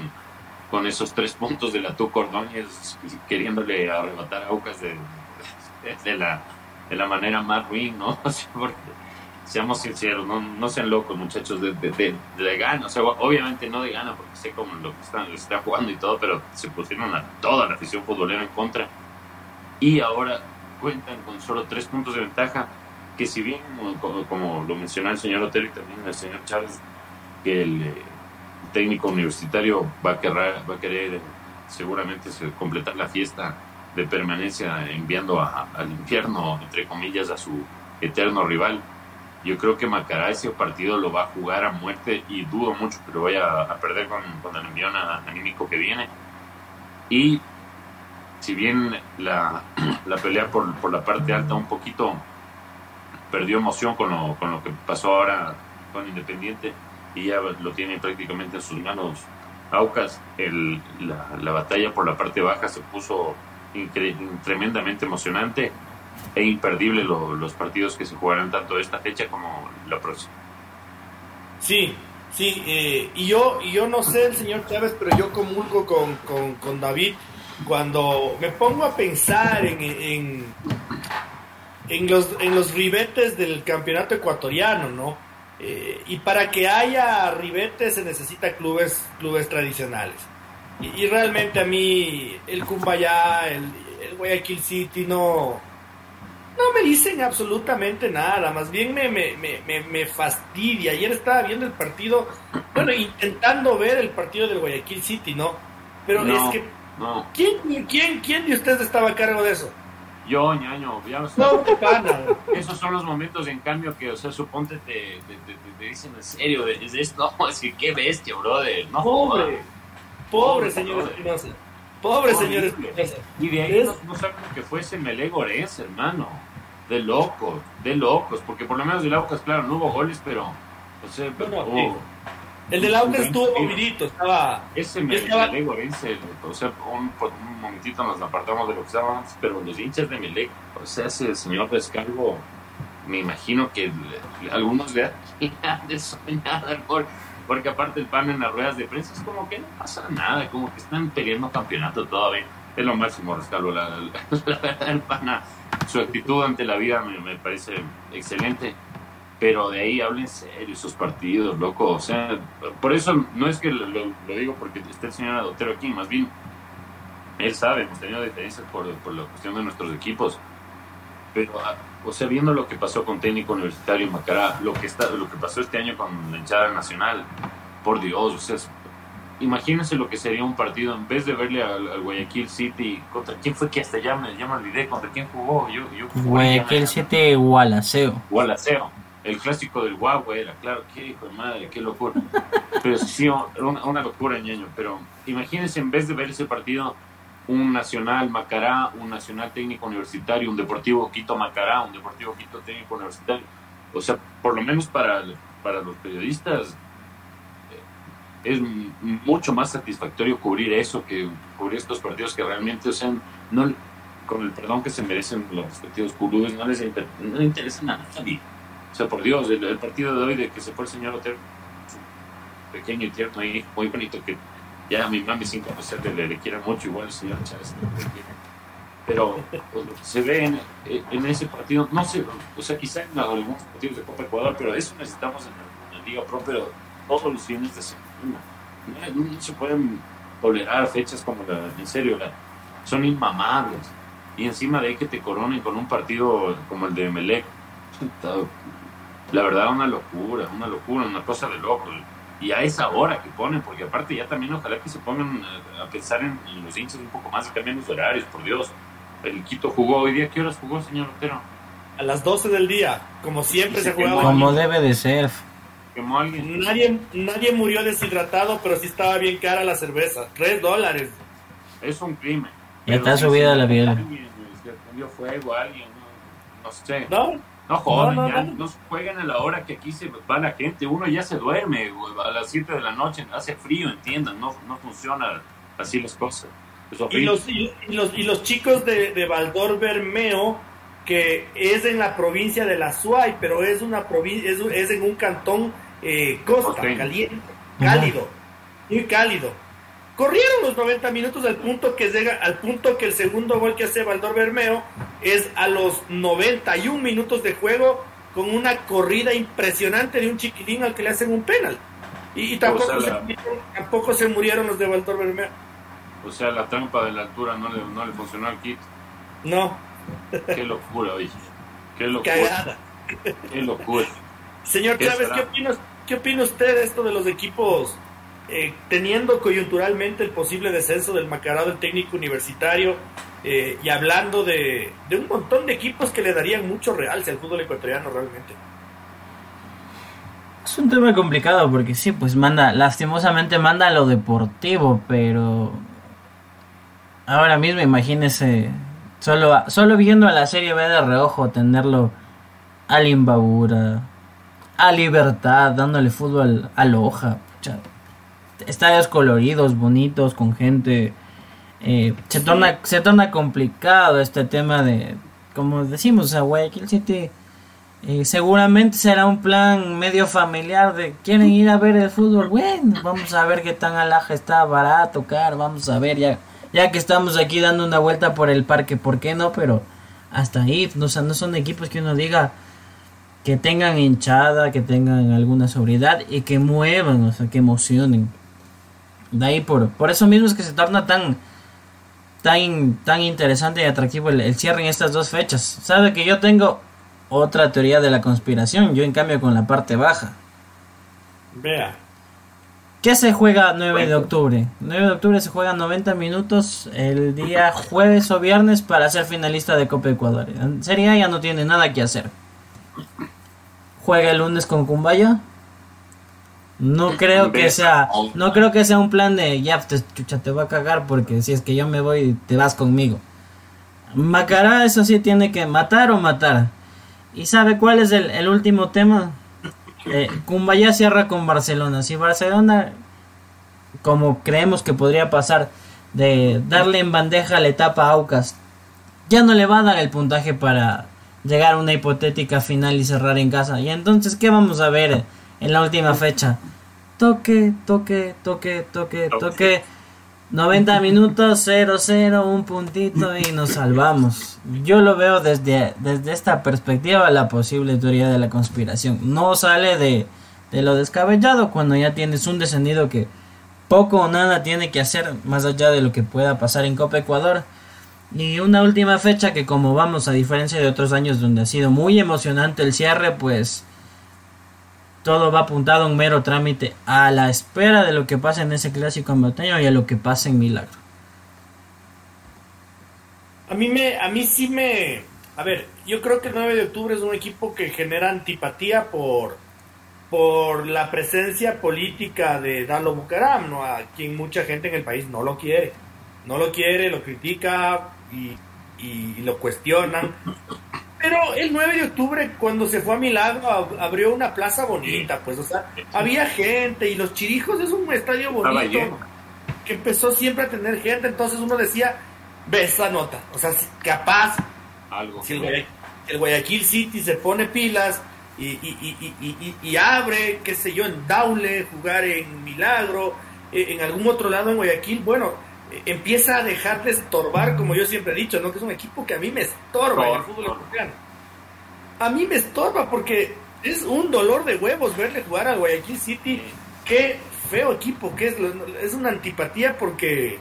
con esos tres puntos de la Tuca Ordóñez, queriéndole arrebatar a Aucas de, de, la, de la manera más ruin, ¿no? seamos sinceros, no, no sean locos muchachos, de, de, de, gana, o sea, obviamente no de gana, porque sé cómo lo que están, está jugando y todo, pero se pusieron a toda la afición futbolera en contra. Y ahora cuentan con solo tres puntos de ventaja que si bien, como, lo mencionó el señor Otero y también el señor Chávez, que el, eh, técnico universitario va a querer, va a querer seguramente completar la fiesta de permanencia enviando al infierno, entre comillas, a su eterno rival. Yo creo que Macará ese partido lo va a jugar a muerte y dudo mucho que lo vaya a perder con, con el envión anímico que viene. Y si bien la, la pelea por, por la parte alta un poquito perdió emoción con lo, con lo que pasó ahora con Independiente y ya lo tiene prácticamente en sus manos Aucas. El, la, batalla por la parte baja se puso tremendamente emocionante e imperdible los partidos que se jugarán tanto esta fecha como la próxima. Sí, sí, eh, y yo y yo no sé el señor Chávez, pero yo comulgo con, con, con David cuando me pongo a pensar en en los, en los ribetes del campeonato ecuatoriano, ¿no? Eh, y para que haya ribetes se necesita clubes, clubes tradicionales. Y, realmente a mí el Cumbayá, el, el, Guayaquil City no, no me dicen absolutamente nada, más bien me, me, me, me, fastidia. Ayer estaba viendo el partido, bueno, intentando ver el partido del Guayaquil City, ¿no? Pero es que, ¿quién, quién, ¿quién de ustedes estaba a cargo de eso? Yo, ñaño, ya Esos son los momentos, en cambio, que, o sea, suponte te, te, dicen en serio, es esto, no, es que qué bestia, brother. No, pobre, pobre, señor Espinosa. Pobre, señor Espinosa. Y de ahí no, no saben que fuese Melé Gorés, hermano. De locos, de locos, porque por lo menos de Laucas, claro, no hubo goles, pero, o sea, pero, el del Aucas estuvo movidito, estaba. Ese me, estaba... o sea, un, un, momentito nos apartamos de lo que estaba antes, pero los hinchas de Melec, o sea, ese señor Descargo, me imagino que algunos le han de soñar, porque aparte el pan en las ruedas de prensa es como que no pasa nada, como que están peleando campeonato todavía. Es lo máximo, Rescalvo, la, verdad, el pana, su actitud ante la vida me, parece excelente pero de ahí hablen serio esos partidos, loco. O sea, por eso no es que lo, digo porque esté el señor Adotero aquí, más bien él sabe, hemos tenido diferencias por, por la cuestión de nuestros equipos. Pero, ah, o sea, viendo lo que pasó con Técnico Universitario y Macará, lo que, está, lo que pasó este año con la hinchada nacional, por Dios, o sea, imagínense lo que sería un partido en vez de verle al, Guayaquil City contra quién fue que hasta ya me, ya me olvidé contra quién jugó yo, yo Guayaquil City Gualaceo Gualaceo el clásico del Huawei era, claro, qué hijo de madre, qué locura. Pero sí, una, una locura, ñaño. Pero imagínense, en vez de ver ese partido, un Nacional Macará, un Nacional Técnico Universitario, un Deportivo Quito Macará, un Deportivo Quito Técnico Universitario. O sea, por lo menos para, para los periodistas es mucho más satisfactorio cubrir eso que cubrir estos partidos que realmente, o sea, no, con el perdón que se merecen los respectivos clubes, no les, no interesa nada O sea, por Dios, el, partido de hoy de que se fue el señor Otero, pequeño y tierno y muy bonito que ya a mi mami sin conocerle le, le quiere mucho, igual el señor Chávez. Pero pues, se ve en, ese partido, no sé, o sea, quizá en algunos partidos de Copa Ecuador, pero eso necesitamos en la, Liga Pro, pero todos los fines de semana. No, se pueden tolerar fechas como la, en serio, la, son inmamables. Y encima de ahí que te coronen con un partido como el de Melec, la verdad, una locura, una locura, una cosa de loco y a esa hora que ponen, porque aparte ya también ojalá que se pongan a pensar en, los hinchas un poco más y cambien los horarios, por Dios. El Quito jugó hoy día, ¿qué horas jugó, señor Otero? A las 12 del día, como siempre se, jugaba. Como debe de ser. Alguien. Nadie, nadie murió deshidratado, pero sí estaba bien cara la cerveza. 3 dólares. Es un crimen. Ya está subida la piel. Se fuego alguien, no, no sé. No, no jodan, no, ya no, juegan a la hora que aquí se va la gente. Uno ya se duerme a las 7 de la noche, hace frío, entiendan, no, no funciona así las cosas. Y los, y, los, y los chicos de, de Valdor Bermeo, que es en la provincia de la Suay, pero es una provincia, es, es en un cantón eh, costa, caliente, cálido, muy cálido Corrieron los 90 minutos al punto que llega, al punto que el segundo gol que hace Valdor Bermeo es a los 91 minutos de juego con una corrida impresionante de un chiquilín al que le hacen un penal. Y, tampoco, se murieron, tampoco se murieron los de Valdor Bermeo. O sea, la trampa de la altura no le, no le funcionó al kit. No. Qué locura, oye. Qué locura. Qué locura. Señor Chávez, ¿qué opina, ¿qué opina usted de esto de los equipos eh, teniendo coyunturalmente el posible descenso del Macarado, el técnico universitario, eh, y hablando de, un montón de equipos que le darían mucho realce al fútbol ecuatoriano realmente. Es un tema complicado porque sí, pues manda, lastimosamente manda a lo deportivo, pero ahora mismo imagínese, solo, solo viendo a la Serie B de reojo, tenerlo a Limbabura, a Libertad, dándole fútbol a Loja, estadios coloridos, bonitos, con gente. Eh, se, torna, se torna complicado este tema de, como decimos, a Guayaquil City eh, seguramente será un plan medio familiar de quieren ir a ver el fútbol, bueno, vamos a ver qué tan alaja está, barato, caro, vamos a ver, ya, ya que estamos aquí dando una vuelta por el parque, ¿por qué no? Pero hasta ahí, no, no son equipos que uno diga, que tengan hinchada, que tengan alguna sobriedad y que muevan, o sea, que emocionen. De ahí por, por eso mismo es que se torna tan, tan, tan interesante y atractivo el, cierre en estas dos fechas. Sabe que yo tengo otra teoría de la conspiración, yo en cambio con la parte baja. Vea. ¿Qué se juega 9 de octubre? 9 de octubre se juega 90 minutos el día jueves o viernes para ser finalista de Copa Ecuador. Sería ya no tiene nada que hacer. Juega el lunes con Cumbaya no creo que sea, no creo que sea un plan de ya te, chucha, te va a cagar porque si es que yo me voy te vas conmigo. Macará eso sí tiene que matar o matar. ¿Y sabe cuál es el, último tema? Eh, Cumbaya cierra con Barcelona. Si Barcelona, como creemos que podría pasar, de darle en bandeja la etapa a Aucas, ya no le va a dar el puntaje para llegar a una hipotética final y cerrar en casa. Y entonces, ¿qué vamos a ver? en la última fecha. Toque, toque, toque, toque, toque. 90 minutos, 0-0, un puntito y nos salvamos. Yo lo veo desde, desde esta perspectiva, la posible teoría de la conspiración. No sale de, de lo descabellado cuando ya tienes un descendido que poco o nada tiene que hacer más allá de lo que pueda pasar en Copa Ecuador. Y una última fecha que como vamos a diferencia de otros años donde ha sido muy emocionante el cierre, pues todo va apuntado a un mero trámite a la espera de lo que pase en ese clásico ambateño y a lo que pase en Milagro. A mí me, a mí sí me, a ver, yo creo que el 9 de octubre es un equipo que genera antipatía por, por la presencia política de Dalo Bucaram, ¿no? a quien mucha gente en el país no lo quiere. no lo quiere, lo critica y, y lo cuestionan. Pero el 9 de octubre, cuando se fue a Milagro, abrió una plaza bonita, pues, o sea, había gente y los Chirijos es un estadio bonito que empezó siempre a tener gente, entonces uno decía, ve esa nota, o sea, capaz, Algo. si el Guayaquil, City se pone pilas y, y, abre, qué sé yo, en Daule, jugar en Milagro, eh, en algún otro lado en Guayaquil, bueno, empieza a dejar de estorbar, como yo siempre he dicho, ¿no? Que es un equipo que a mí me estorba en el fútbol ecuatoriano. A mí me estorba porque es un dolor de huevos verle jugar al Guayaquil City. Qué feo equipo que es. Es una antipatía porque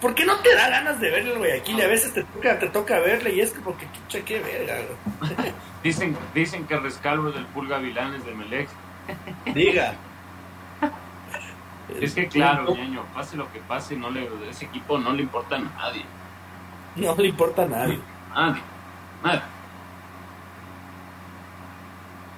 porque no te da ganas de verle al Guayaquil y a veces te toca, te toca verle y es como que chucha, qué verga. dicen, dicen que Rescalvo del Pulga Vilanes de Melec. Diga. Es que claro, niño, pase lo que pase, no le, ese equipo no le importa a nadie. No le importa a nadie. Nadie. Nadie.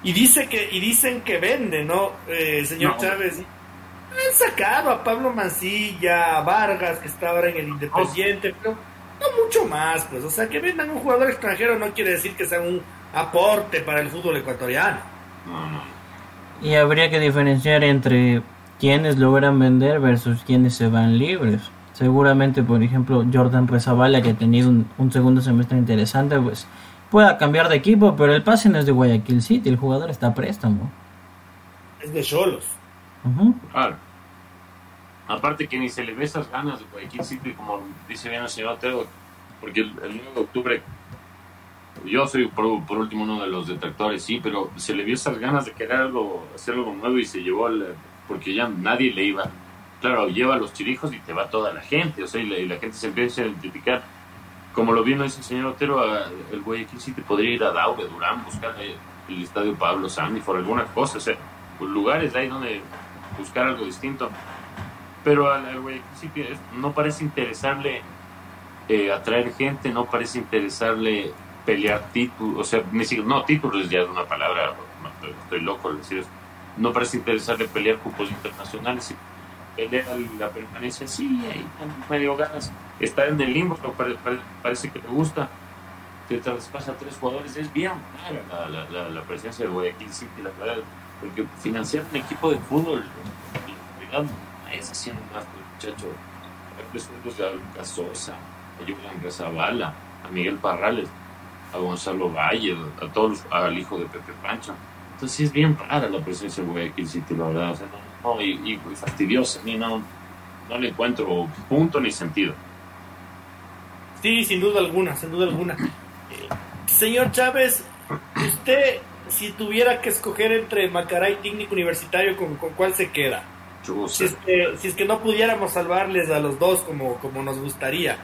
Y dice que y dicen que vende, ¿no, eh, señor Chávez? Han sacado a Pablo Mancilla, a Vargas, que está ahora en el Independiente, pero no mucho más, pues. O sea, que vendan un jugador extranjero no quiere decir que sea un aporte para el fútbol ecuatoriano. Y habría que diferenciar entre quienes logran vender versus quienes se van libres. Seguramente, por ejemplo, Jordan Rezabala, que ha tenido un, un segundo semestre interesante, pues pueda cambiar de equipo, pero el pase no es de Guayaquil City, el jugador está a préstamo. Es de Cholos. Claro. Aparte que ni se le ve esas ganas de Guayaquil City, como dice bien el señor Otero, porque el, 9 de octubre, yo soy por, último uno de los detractores, sí, pero se le vio esas ganas de querer algo, hacer algo nuevo y se llevó al, porque ya nadie le iba. Claro, lleva a los chirijos y te va toda la gente, o sea, y la, gente se empieza a identificar. Como lo vino ese señor Otero, el Guayaquil City podría ir a Daube, Durán, buscar el, estadio Pablo Sandy, por alguna cosa, o sea, pues, lugares ahí donde buscar algo distinto. Pero al Guayaquil no parece interesarle eh, atraer gente, no parece interesarle pelear títulos, o sea, ni siquiera, no, títulos ya es una palabra, estoy loco al decir eso, no parece interesarle pelear cupos internacionales, y pelear la permanencia, sí, ahí medio ganas, estar en el limbo, pero parece que te gusta, te traspasa tres jugadores, es bien la, la, la, presencia de Guayaquil City, la verdad porque financiar un equipo de fútbol, no es haciendo más muchacho. Hay de a Lucas Sosa, a Julián Gazabala, a Miguel Parrales, a Gonzalo Valle, a todos al hijo de Pepe Pancho. Entonces es bien rara la presencia de Guayaquil City, la verdad. O sea, no, y, y, fastidiosa, ni no, no le encuentro punto ni sentido. Sí, sin duda alguna, sin duda alguna. Eh, señor Chávez, usted si tuviera que escoger entre Macará y técnico universitario, ¿con, cuál se queda? Si es, que, si es, que, no pudiéramos salvarles a los dos como, como nos gustaría,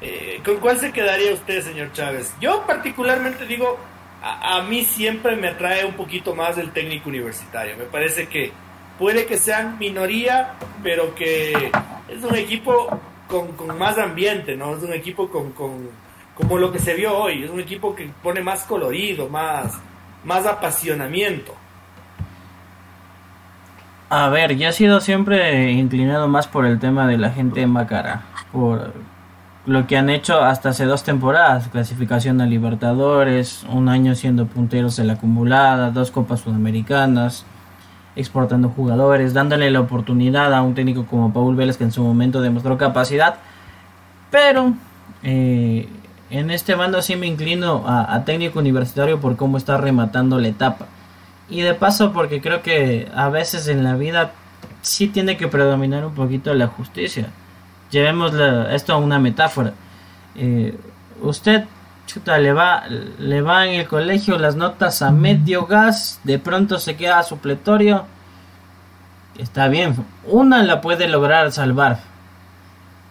eh, ¿con cuál se quedaría usted, señor Chávez? Yo particularmente digo, a, mí siempre me atrae un poquito más el técnico universitario. Me parece que puede que sean minoría, pero que es un equipo con, con más ambiente, ¿no? Es un equipo con, con, como lo que se vio hoy, es un equipo que pone más colorido, más más apasionamiento. A ver, ya he sido siempre inclinado más por el tema de la gente en Macara, por lo que han hecho hasta hace dos temporadas, clasificación a Libertadores, un año siendo punteros en la acumulada, dos copas sudamericanas, exportando jugadores, dándole la oportunidad a un técnico como Paul Vélez que en su momento demostró capacidad, pero eh, en este mando sí me inclino a, técnico universitario por cómo está rematando la etapa. Y de paso porque creo que a veces en la vida sí tiene que predominar un poquito la justicia. Llevemos esto a una metáfora. Eh, usted chuta, le va, le va en el colegio las notas a medio gas, de pronto se queda supletorio. Está bien, una la puede lograr salvar,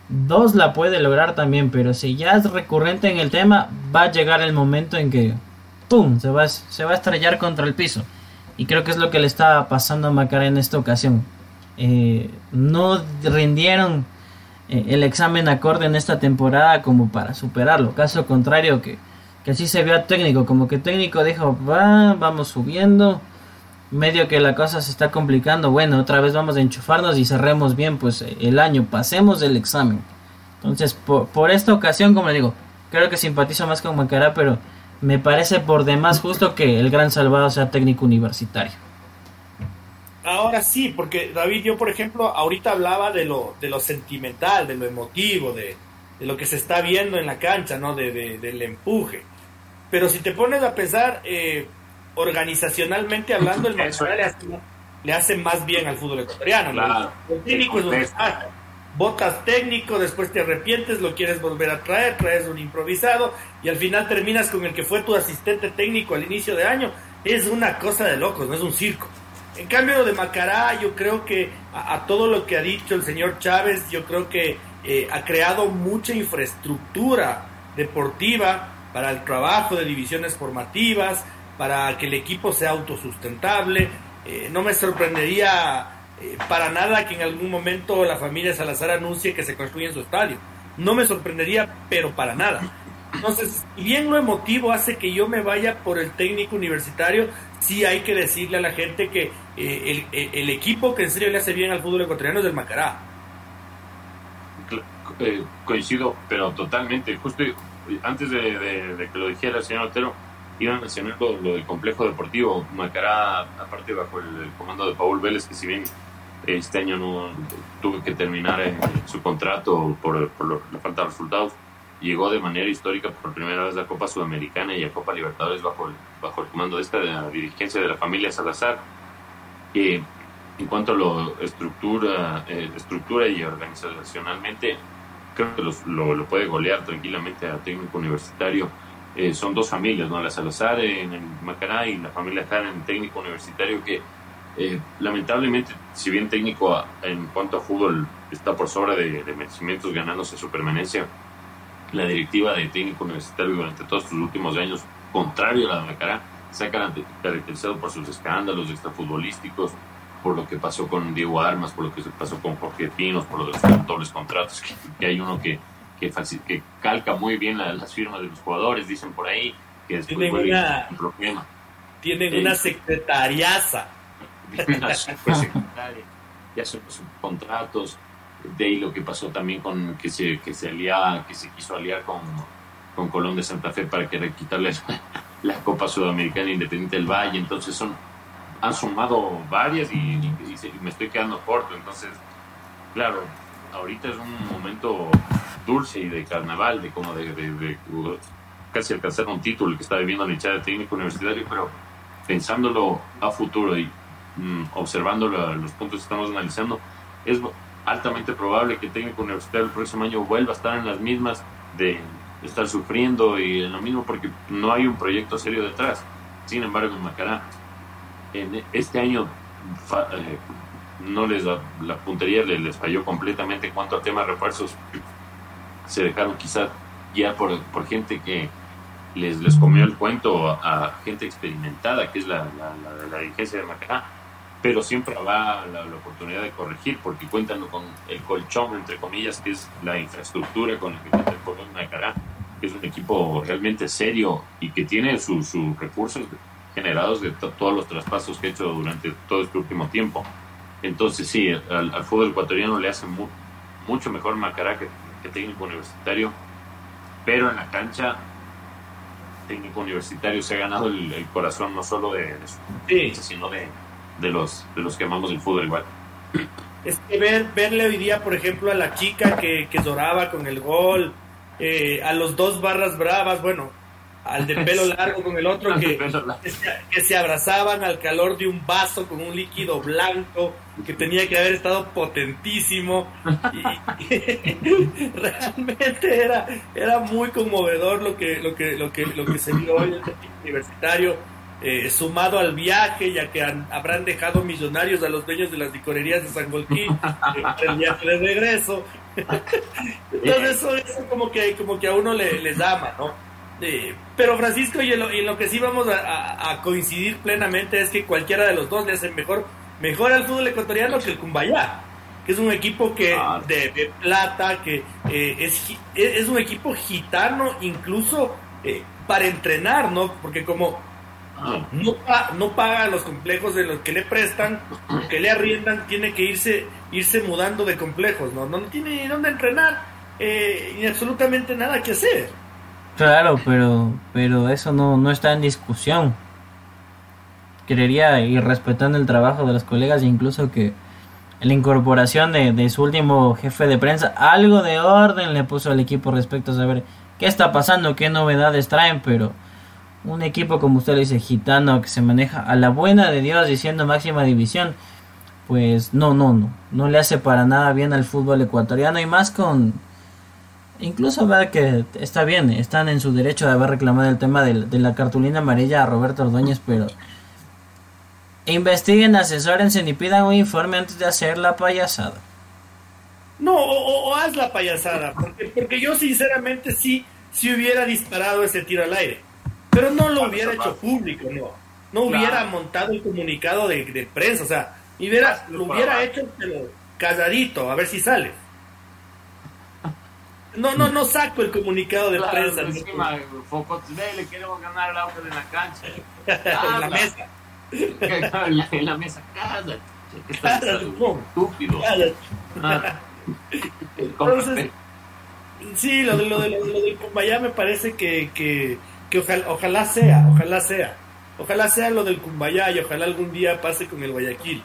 Dos la puede lograr también, pero si ya es recurrente en el tema, va a llegar el momento en que ¡pum! se va, se va a estrellar contra el piso. Y creo que es lo que le está pasando a Macara en esta ocasión. Eh, no rindieron eh, el examen acorde en esta temporada como para superarlo. Caso contrario que, que así se vio a técnico, como que técnico dijo, va, vamos subiendo medio que la cosa se está complicando, bueno, otra vez vamos a enchufarnos y cerremos bien pues el año, pasemos el examen. Entonces, por, por esta ocasión, como le digo, creo que simpatizo más con Macará, pero me parece por demás justo que el Gran Salvador sea técnico universitario. Ahora sí, porque David, yo por ejemplo, ahorita hablaba de lo, de lo sentimental, de lo emotivo, de, de lo que se está viendo en la cancha, ¿no? De, de, del empuje. Pero si te pones a pensar, eh, organizacionalmente hablando, el Macará le hace, le hace más bien al fútbol ecuatoriano. Claro. El técnico es un desastre. Votas técnico, después te arrepientes, lo quieres volver a traer, traes un improvisado y al final terminas con el que fue tu asistente técnico al inicio de año. Es una cosa de locos, no es un circo. En cambio de Macará, yo creo que a, todo lo que ha dicho el señor Chávez, yo creo que eh, ha creado mucha infraestructura deportiva para el trabajo de divisiones formativas, para que el equipo sea autosustentable. Eh, no me sorprendería eh, para nada que en algún momento la familia Salazar anuncie que se construye en su estadio. No me sorprendería, pero para nada. Entonces, bien lo emotivo hace que yo me vaya por el técnico universitario, sí hay que decirle a la gente que eh, el, equipo que en serio le hace bien al fútbol ecuatoriano es el Macará. Eh, coincido, pero totalmente. Justo antes de, que lo dijera el señor Otero, iba a mencionar lo, del complejo deportivo. Macará, aparte bajo el, comando de Paul Vélez, que si bien este año no tuvo que terminar eh, su contrato por, por lo, la falta de resultados, llegó de manera histórica por primera vez la Copa Sudamericana y a Copa Libertadores bajo el, bajo el comando de esta de la dirigencia de la familia Salazar. Que en cuanto a lo estructura, eh, estructura y organizacionalmente, creo que los, lo, lo, puede golear tranquilamente a técnico universitario. Eh, son dos familias, ¿no? La Salazar en el Macará y la familia Jara en técnico universitario que eh, lamentablemente, si bien técnico a, en cuanto a fútbol está por sobre de, de merecimientos ganándose su permanencia, la directiva de técnico universitario durante todos sus últimos años, contrario a la de Macará, se ha caracterizado por sus escándalos extrafutbolísticos, por lo que pasó con Diego Armas, por lo que pasó con Jorge Pinos, por los dobles contratos, que, que hay uno que, que, que, calca muy bien la, las firmas de los jugadores, dicen por ahí, que después tienen una, un problema. Tienen eh, una secretariaza. Una secretaria, ya son los contratos, de ahí lo que pasó también con que se, que se alía, que se quiso aliar con, con Colón de Santa Fe para querer quitarle la Copa Sudamericana Independiente del Valle, entonces son han sumado varias y, me estoy quedando corto. Entonces, claro, ahorita es un momento dulce y de carnaval, de como de, de, casi alcanzar un título que está viviendo la hinchada de técnico universitario, pero pensándolo a futuro y mmm, observando los puntos que estamos analizando, es altamente probable que técnico universitario el próximo año vuelva a estar en las mismas de estar sufriendo y en lo mismo porque no hay un proyecto serio detrás. Sin embargo, en Macará en este año eh, no les da, la puntería les, les, falló completamente en cuanto al tema de refuerzos. Se dejaron quizás guiar por, por gente que les, les comió el cuento a, a gente experimentada, que es la, la, la, la dirigencia de Macará, pero siempre va la, la, oportunidad de corregir porque cuentan con el colchón, entre comillas, que es la infraestructura con la que cuenta el de Macará, que es un equipo realmente serio y que tiene sus su recursos generados de todos los traspasos que he hecho durante todo este último tiempo. Entonces sí, al, al fútbol ecuatoriano le hace mu mucho mejor Macará que, que, técnico universitario, pero en la cancha técnico universitario se ha ganado el, el corazón no solo de, de su sí. sino de, de, los, de los que amamos el fútbol igual. Es que ver, verle hoy día, por ejemplo, a la chica que, que lloraba con el gol, eh, a los dos barras bravas, bueno, al de pelo largo con el otro que, que, se, que, se, abrazaban al calor de un vaso con un líquido blanco que tenía que haber estado potentísimo. Y, y realmente era era muy conmovedor lo que lo que lo que lo que se vio hoy en el universitario eh, sumado al viaje ya que han, habrán dejado millonarios a los dueños de las licorerías de San Golquín eh, el viaje de regreso entonces eso, eso como que como que a uno le, les ama no eh, pero Francisco, y en, lo, y en, lo, que sí vamos a, a, a, coincidir plenamente es que cualquiera de los dos le hace mejor, mejor al fútbol ecuatoriano que el Cumbayá, que es un equipo que ah. de, de, plata, que eh, es, es un equipo gitano incluso eh, para entrenar, ¿no? Porque como ah. no, no paga los complejos de los que le prestan, que le arriendan, tiene que irse, irse mudando de complejos, ¿no? No tiene ni dónde entrenar eh, y absolutamente nada que hacer. Claro, pero, pero eso no, no está en discusión. Creería, y respetando el trabajo de los colegas, incluso que la incorporación de, de, su último jefe de prensa, algo de orden le puso al equipo respecto a saber qué está pasando, qué novedades traen, pero un equipo como usted le dice, gitano, que se maneja a la buena de Dios diciendo máxima división, pues no, no, no, no le hace para nada bien al fútbol ecuatoriano y más con... Incluso ver que está bien, están en su derecho de haber reclamado el tema de, la cartulina amarilla a Roberto Ordóñez, pero investiguen, asesórense ni pidan un informe antes de hacer la payasada. No, o, haz la payasada, porque, porque, yo sinceramente sí, sí hubiera disparado ese tiro al aire, pero no lo hubiera hecho público, no, no claro. hubiera montado el comunicado de, de prensa, o sea, hubiera, lo hubiera hecho pero calladito, a ver si sale. No, no, no saco el comunicado de claro, prensa. Encima, Foco le queremos ganar el auge de la cancha. en la mesa. en, la, en la mesa, cállate. Estás estúpido. Ah. Entonces, sí, lo, de, lo, de, lo, del Cumbayá me parece que, que, que ojalá, ojalá sea, ojalá sea. Ojalá sea lo del Cumbayá y ojalá algún día pase con el Guayaquil.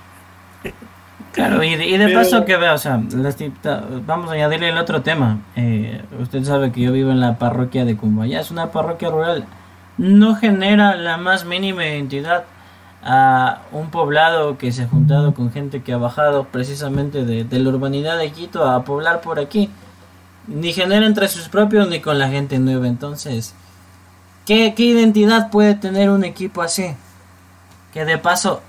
Claro, y de, y de Pero, paso que vea, o sea, vamos a añadirle el otro tema. Eh, usted sabe que yo vivo en la parroquia de Cumbayá, es una parroquia rural. No genera la más mínima identidad a un poblado que se ha juntado con gente que ha bajado precisamente de, de, la urbanidad de Quito a poblar por aquí. Ni genera entre sus propios ni con la gente nueva. Entonces, ¿qué, qué identidad puede tener un equipo así? Que de paso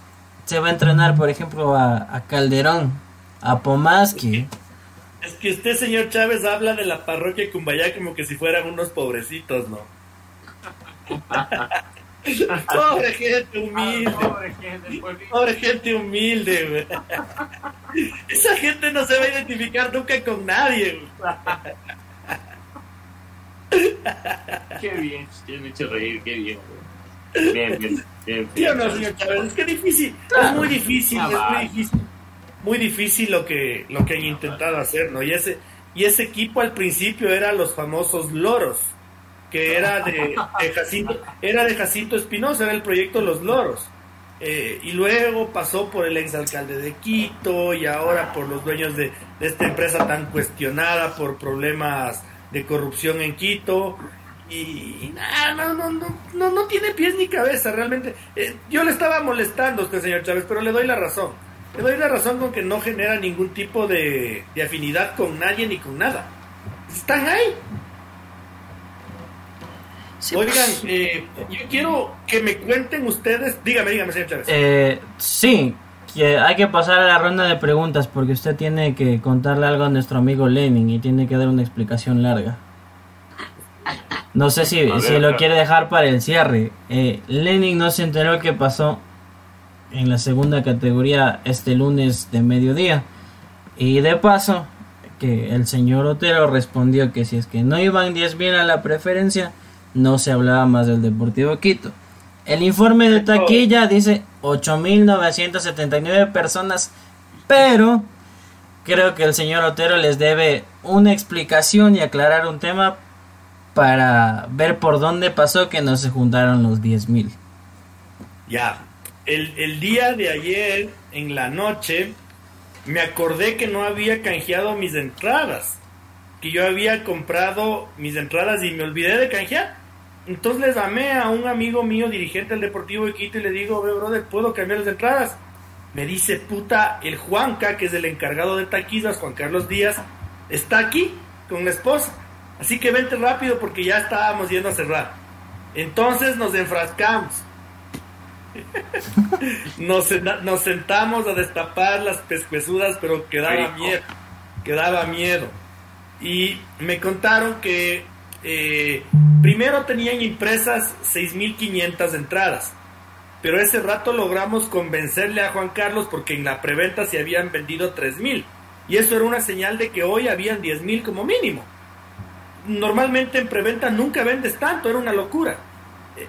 se va a entrenar, por ejemplo, a, a Calderón, a Pomaski. Es que usted, señor Chávez, habla de la parroquia Cumbayá como que si fueran unos pobrecitos, ¿no? Pobre gente humilde. Ah, pobre, gente, pobre gente humilde, güey. Esa gente no se va a identificar nunca con nadie, Qué bien, te han hecho reír, qué bien, güey. Bien, bien, bien. ¿Sí o no, señor Chávez? Es que difícil, claro. es muy difícil, ah, es muy difícil. Muy difícil lo que, lo que han intentado hacer, ¿no? Y ese, y ese equipo al principio era los famosos loros que era de, de, Jacinto, era de Jacinto Espinosa, era el proyecto Los Loros. Eh, y luego pasó por el exalcalde de Quito y ahora por los dueños de, de, esta empresa tan cuestionada por problemas de corrupción en Quito. Y, no, no, no, no, no tiene pies ni cabeza realmente. Eh, yo le estaba molestando a usted, señor Chávez, pero le doy la razón. Le doy la razón con que no genera ningún tipo de, de afinidad con nadie ni con nada. Están ahí, Sí. Oigan, eh, yo quiero que me cuenten ustedes. Dígame, dígame, señor Chávez. Eh, sí, que hay que pasar a la ronda de preguntas porque usted tiene que contarle algo a nuestro amigo Lenin y tiene que dar una explicación larga. No sé si, ver, si lo quiere dejar para el cierre. Eh, Lenin no se enteró qué pasó en la segunda categoría este lunes de mediodía. Y de paso, que el señor Otero respondió que si es que no iban 10.000 a la preferencia no se hablaba más del Deportivo Quito. El informe de taquilla dice 8.979 personas, pero creo que el señor Otero les debe una explicación y aclarar un tema para ver por dónde pasó que no se juntaron los 10.000. Ya, el, el día de ayer en la noche me acordé que no había canjeado mis entradas, que yo había comprado mis entradas y me olvidé de canjear. Entonces les llamé a un amigo mío, dirigente del Deportivo de Quito, y le digo, ve, brother, ¿puedo cambiar las entradas? Me dice, puta, el Juanca, que es el encargado de taquillas, Juan Carlos Díaz, está aquí con la esposa. Así que vente rápido porque ya estábamos yendo a cerrar. Entonces nos enfrascamos. nos, nos, sentamos a destapar las pescuezudas, pero quedaba miedo. Quedaba miedo. Y me contaron que eh, primero tenían impresas 6.500 entradas, pero ese rato logramos convencerle a Juan Carlos porque en la preventa se habían vendido 3.000 y eso era una señal de que hoy habían 10.000 como mínimo. Normalmente en preventa nunca vendes tanto, era una locura.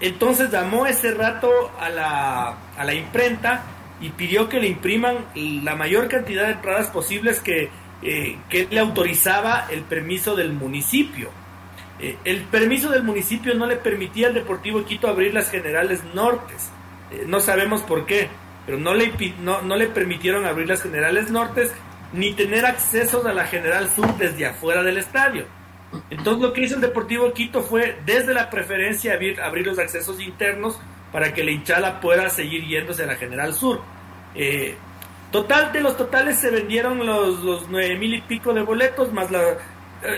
Entonces llamó ese rato a la, a la imprenta y pidió que le impriman la mayor cantidad de entradas posibles que eh, que le autorizaba el permiso del municipio. Eh, el permiso del municipio no le permitía al Deportivo Quito abrir las generales nortes. Eh, no sabemos por qué, pero no le, no, le permitieron abrir las generales nortes ni tener acceso a la general sur desde afuera del estadio. Entonces lo que hizo el Deportivo Quito fue desde la preferencia abrir, abrir los accesos internos para que la hinchada pueda seguir yéndose a la General Sur. Eh, total, de los totales se vendieron los, los nueve mil y pico de boletos, más la,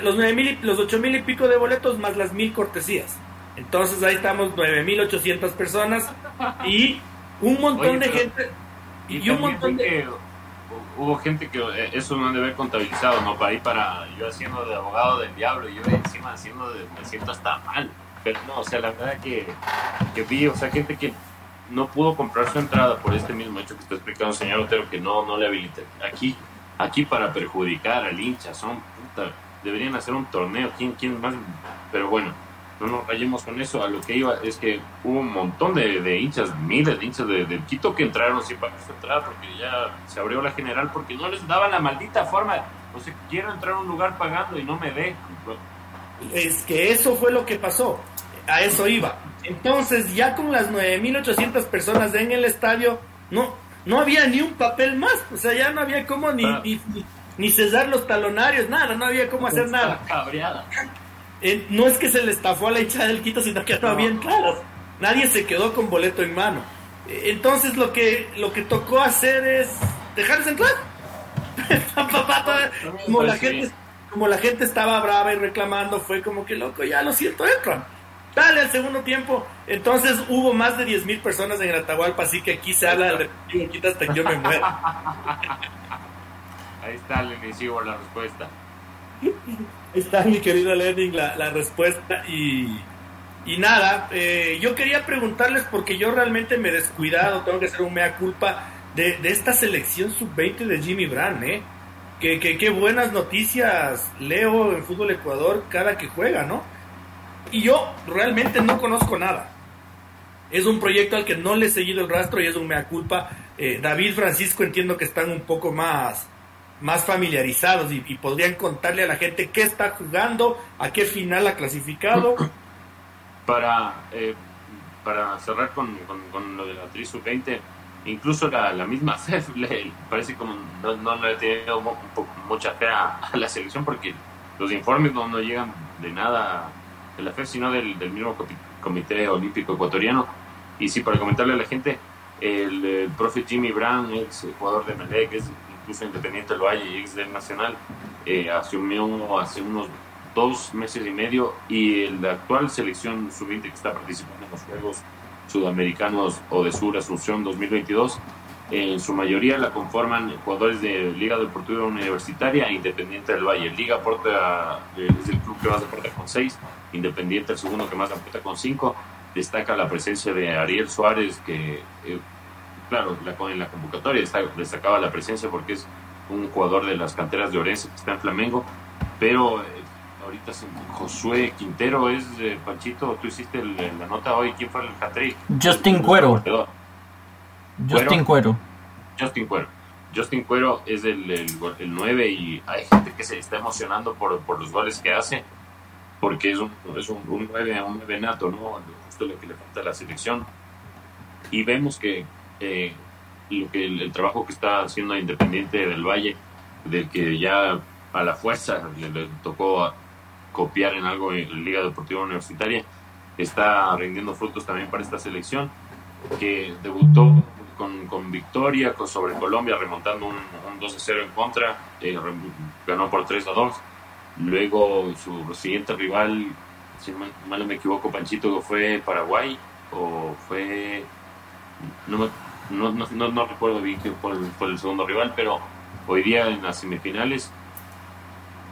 los nueve mil los ocho mil y pico de boletos, más las mil cortesías. Entonces ahí estamos nueve mil ochocientas personas y un montón de gente y, un montón de hubo gente que eh, eso no debe haber contabilizado, ¿no? Para ir para yo haciendo de abogado del diablo y yo encima haciendo de, me siento hasta mal. Pero no, o sea, la verdad que, que vi, o sea, gente que no pudo comprar su entrada por este mismo hecho que está explicando el señor Otero, que no, no le habilita. Aquí, aquí para perjudicar al hincha, son puta, deberían hacer un torneo, ¿quién, quién más? Pero bueno, no nos rayemos con eso. A lo que iba es que hubo un montón de, hinchas, miles de hinchas de, Quito que entraron sin pagar su entrada porque ya se abrió la general porque no les daban la maldita forma. O sea, quiero entrar a un lugar pagando y no me dejan. Es que eso fue lo que pasó. A eso iba. Entonces, ya con las 9.800 personas en el estadio, no, no había ni un papel más. O sea, ya no había cómo ni, ni, ni, cesar los talonarios, nada, no había cómo hacer nada. Cabreada. Eh, no es que se le estafó a la hinchada del Quito, sino que no bien claro. Nadie se quedó con boleto en mano. Eh, entonces lo que, lo que tocó hacer es dejarles entrar. como, la gente, como la gente estaba brava y reclamando, fue como que loco, ya lo siento, entran. Dale al segundo tiempo. Entonces hubo más de 10.000 personas en el Atahualpa, así que aquí se habla del Quito hasta que yo me muera. Ahí está, le inicio la respuesta está mi querido Lenin la, la respuesta y, y nada, eh, yo quería preguntarles porque yo realmente me he descuidado, tengo que hacer un mea culpa de, de esta selección sub-20 de Jimmy Brand, ¿eh? Que, que, buenas noticias leo en Fútbol Ecuador cada que juega, ¿no? Y yo realmente no conozco nada. Es un proyecto al que no le he seguido el rastro y es un mea culpa. Eh, David Francisco entiendo que están un poco más más familiarizados y, podrían contarle a la gente qué está jugando, a qué final ha clasificado. Para, eh, para cerrar con, con, lo de la Tri 20 incluso la, la misma FEF le parece como no, no le he tenido mucha fe a, la selección porque los informes no, no llegan de nada de la FEF, sino del, del mismo Comité Olímpico Ecuatoriano. Y sí, para comentarle a la gente, el, el profe Jimmy Brown, ex jugador de Melec, es incluso Independiente del Valle y ex del Nacional, eh, asumió hace unos dos meses y medio y la actual selección sub-20 que está participando en los Juegos Sudamericanos o de Sur Asunción 2022, en su mayoría la conforman jugadores de Liga Deportiva Universitaria e Independiente del Valle. Liga aporta, eh, es el club que más aporta con seis, Independiente el segundo que más aporta con cinco. Destaca la presencia de Ariel Suárez, que eh, claro, la, en la convocatoria destacaba la presencia porque es un jugador de las canteras de Orense que está en Flamengo, pero eh, ahorita Josué Quintero es, eh, Panchito, tú hiciste la nota hoy, ¿quién fue el hat Justin Cuero. Justin Cuero. Justin Cuero. Justin Cuero es el, el, 9 y hay gente que se está emocionando por, por los goles que hace, porque es un, es un, un 9, un 9 nato, ¿no? Justo lo que le falta a la selección. Y vemos que, eh, lo que el, trabajo que está haciendo Independiente del Valle, del que ya a la fuerza le, tocó copiar en algo en Liga Deportiva Universitaria, está rindiendo frutos también para esta selección, que debutó con, con victoria sobre Colombia, remontando un, 2-0 en contra, eh, ganó por 3-2. Luego su siguiente rival, si mal, no me equivoco, Panchito, fue Paraguay o fue no, no, no, no, recuerdo bien quién fue el, segundo rival, pero hoy día en las semifinales.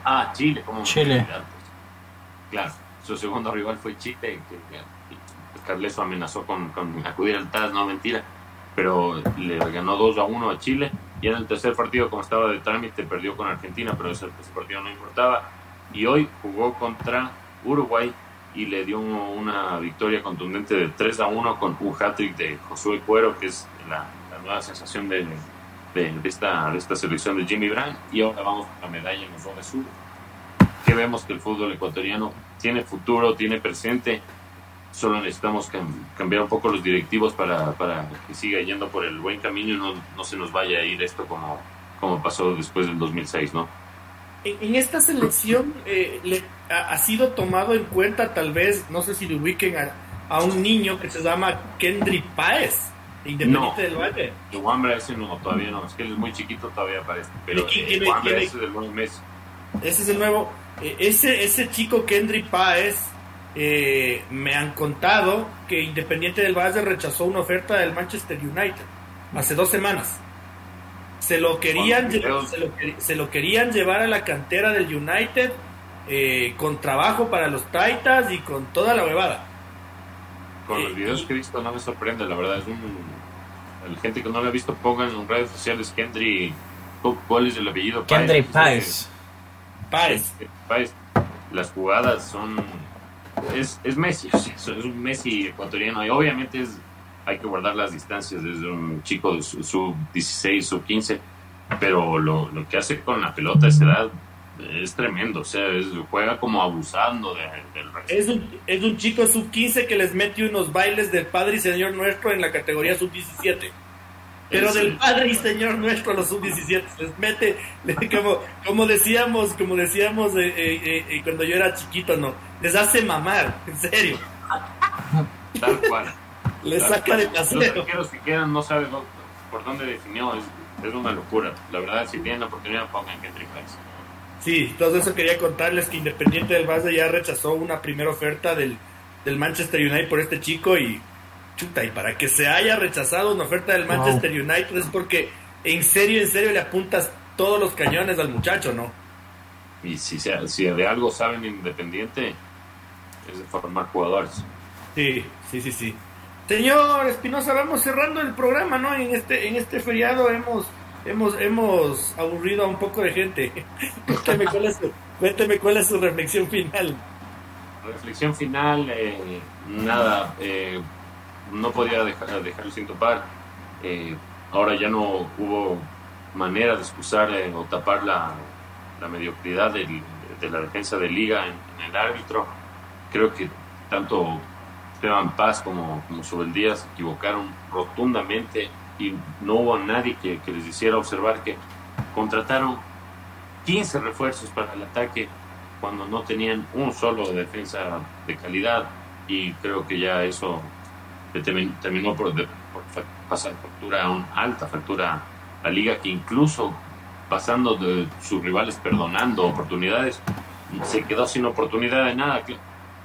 Ah, Chile, como Chile. Claro, su segundo rival fue Chile, que, Carleso amenazó con, acudir al TAS, no mentira, pero le ganó 2 a 1 a Chile. Y en el tercer partido, como estaba de trámite, perdió con Argentina, pero ese, ese partido no importaba. Y hoy jugó contra Uruguay y le dio una victoria contundente de 3 a 1 con un hat-trick de Josué Cuero, que es la, nueva sensación de, de, esta, de esta selección de Jimmy Brand y ahora vamos con la medalla en los Roles Sur. Que vemos que el fútbol ecuatoriano tiene futuro, tiene presente, solo necesitamos cambiar un poco los directivos para, para, que siga yendo por el buen camino y no, no se nos vaya a ir esto como, como pasó después del 2006, ¿no? En, esta selección eh, le, ha, sido tomado en cuenta tal vez, no sé si le ubiquen a, a un niño que se llama Kendry Páez Independiente del Valle. Wambra ese no, todavía no, es que él es muy chiquito todavía parece. Pero eh, ese es el nuevo mes. Ese es el nuevo. Eh, ese, ese chico Kendry Páez eh, me han contado que Independiente del Valle rechazó una oferta del Manchester United hace dos semanas. Se lo querían, se lo, querían llevar a la cantera del United con trabajo para los Titans y con toda la huevada con los videos que he visto no me sorprende, la verdad. Es un. La gente que no lo ha visto, pongan en redes sociales Kendry. ¿Cuál es el apellido? Kendry Páez. Páez. Páez. Las jugadas son. Es, es Messi, es un Messi ecuatoriano. Y obviamente es, hay que guardar las distancias desde un chico de sub 16, sub 15. Pero lo, lo que hace con la pelota a esa edad es tremendo, o sea, juega como abusando del resto. Es un, es un chico sub-15 que les mete unos bailes del Padre y Señor Nuestro en la categoría sub-17. Pero del Padre y Señor Nuestro a los sub-17 les mete, como, como decíamos, como decíamos eh, eh, eh, cuando yo era chiquito, no, les hace mamar, en serio. Tal cual. Les saca de paseo. Los que quieran no saben por dónde definió, es, es, una locura. La verdad, si tienen la oportunidad, pongan que Price. Sí, todo eso quería contarles que Independiente del Valle ya rechazó una primera oferta del, Manchester United por este chico y chuta, y para que se haya rechazado una oferta del Manchester United es porque en serio, en serio le apuntas todos los cañones al muchacho, ¿no? Y si, si de algo saben Independiente es de formar jugadores. Sí, sí, sí, sí. Señor Espinosa, vamos cerrando el programa, ¿no? En este, en este feriado hemos hemos, hemos aburrido a un poco de gente. cuénteme, cuál es su, cuénteme cuál es su reflexión final. Reflexión final, eh, nada, eh, no podía dejar, dejarlo sin topar. Eh, ahora ya no hubo manera de excusar o tapar la mediocridad de la defensa de liga en, el árbitro. Creo que tanto Esteban Paz como, como Subeldía se equivocaron rotundamente y no hubo nadie que, les hiciera observar que contrataron 15 refuerzos para el ataque cuando no tenían un solo de defensa de calidad. Y creo que ya eso terminó por, pasar factura a una alta factura la liga que incluso pasando de sus rivales perdonando oportunidades se quedó sin oportunidad de nada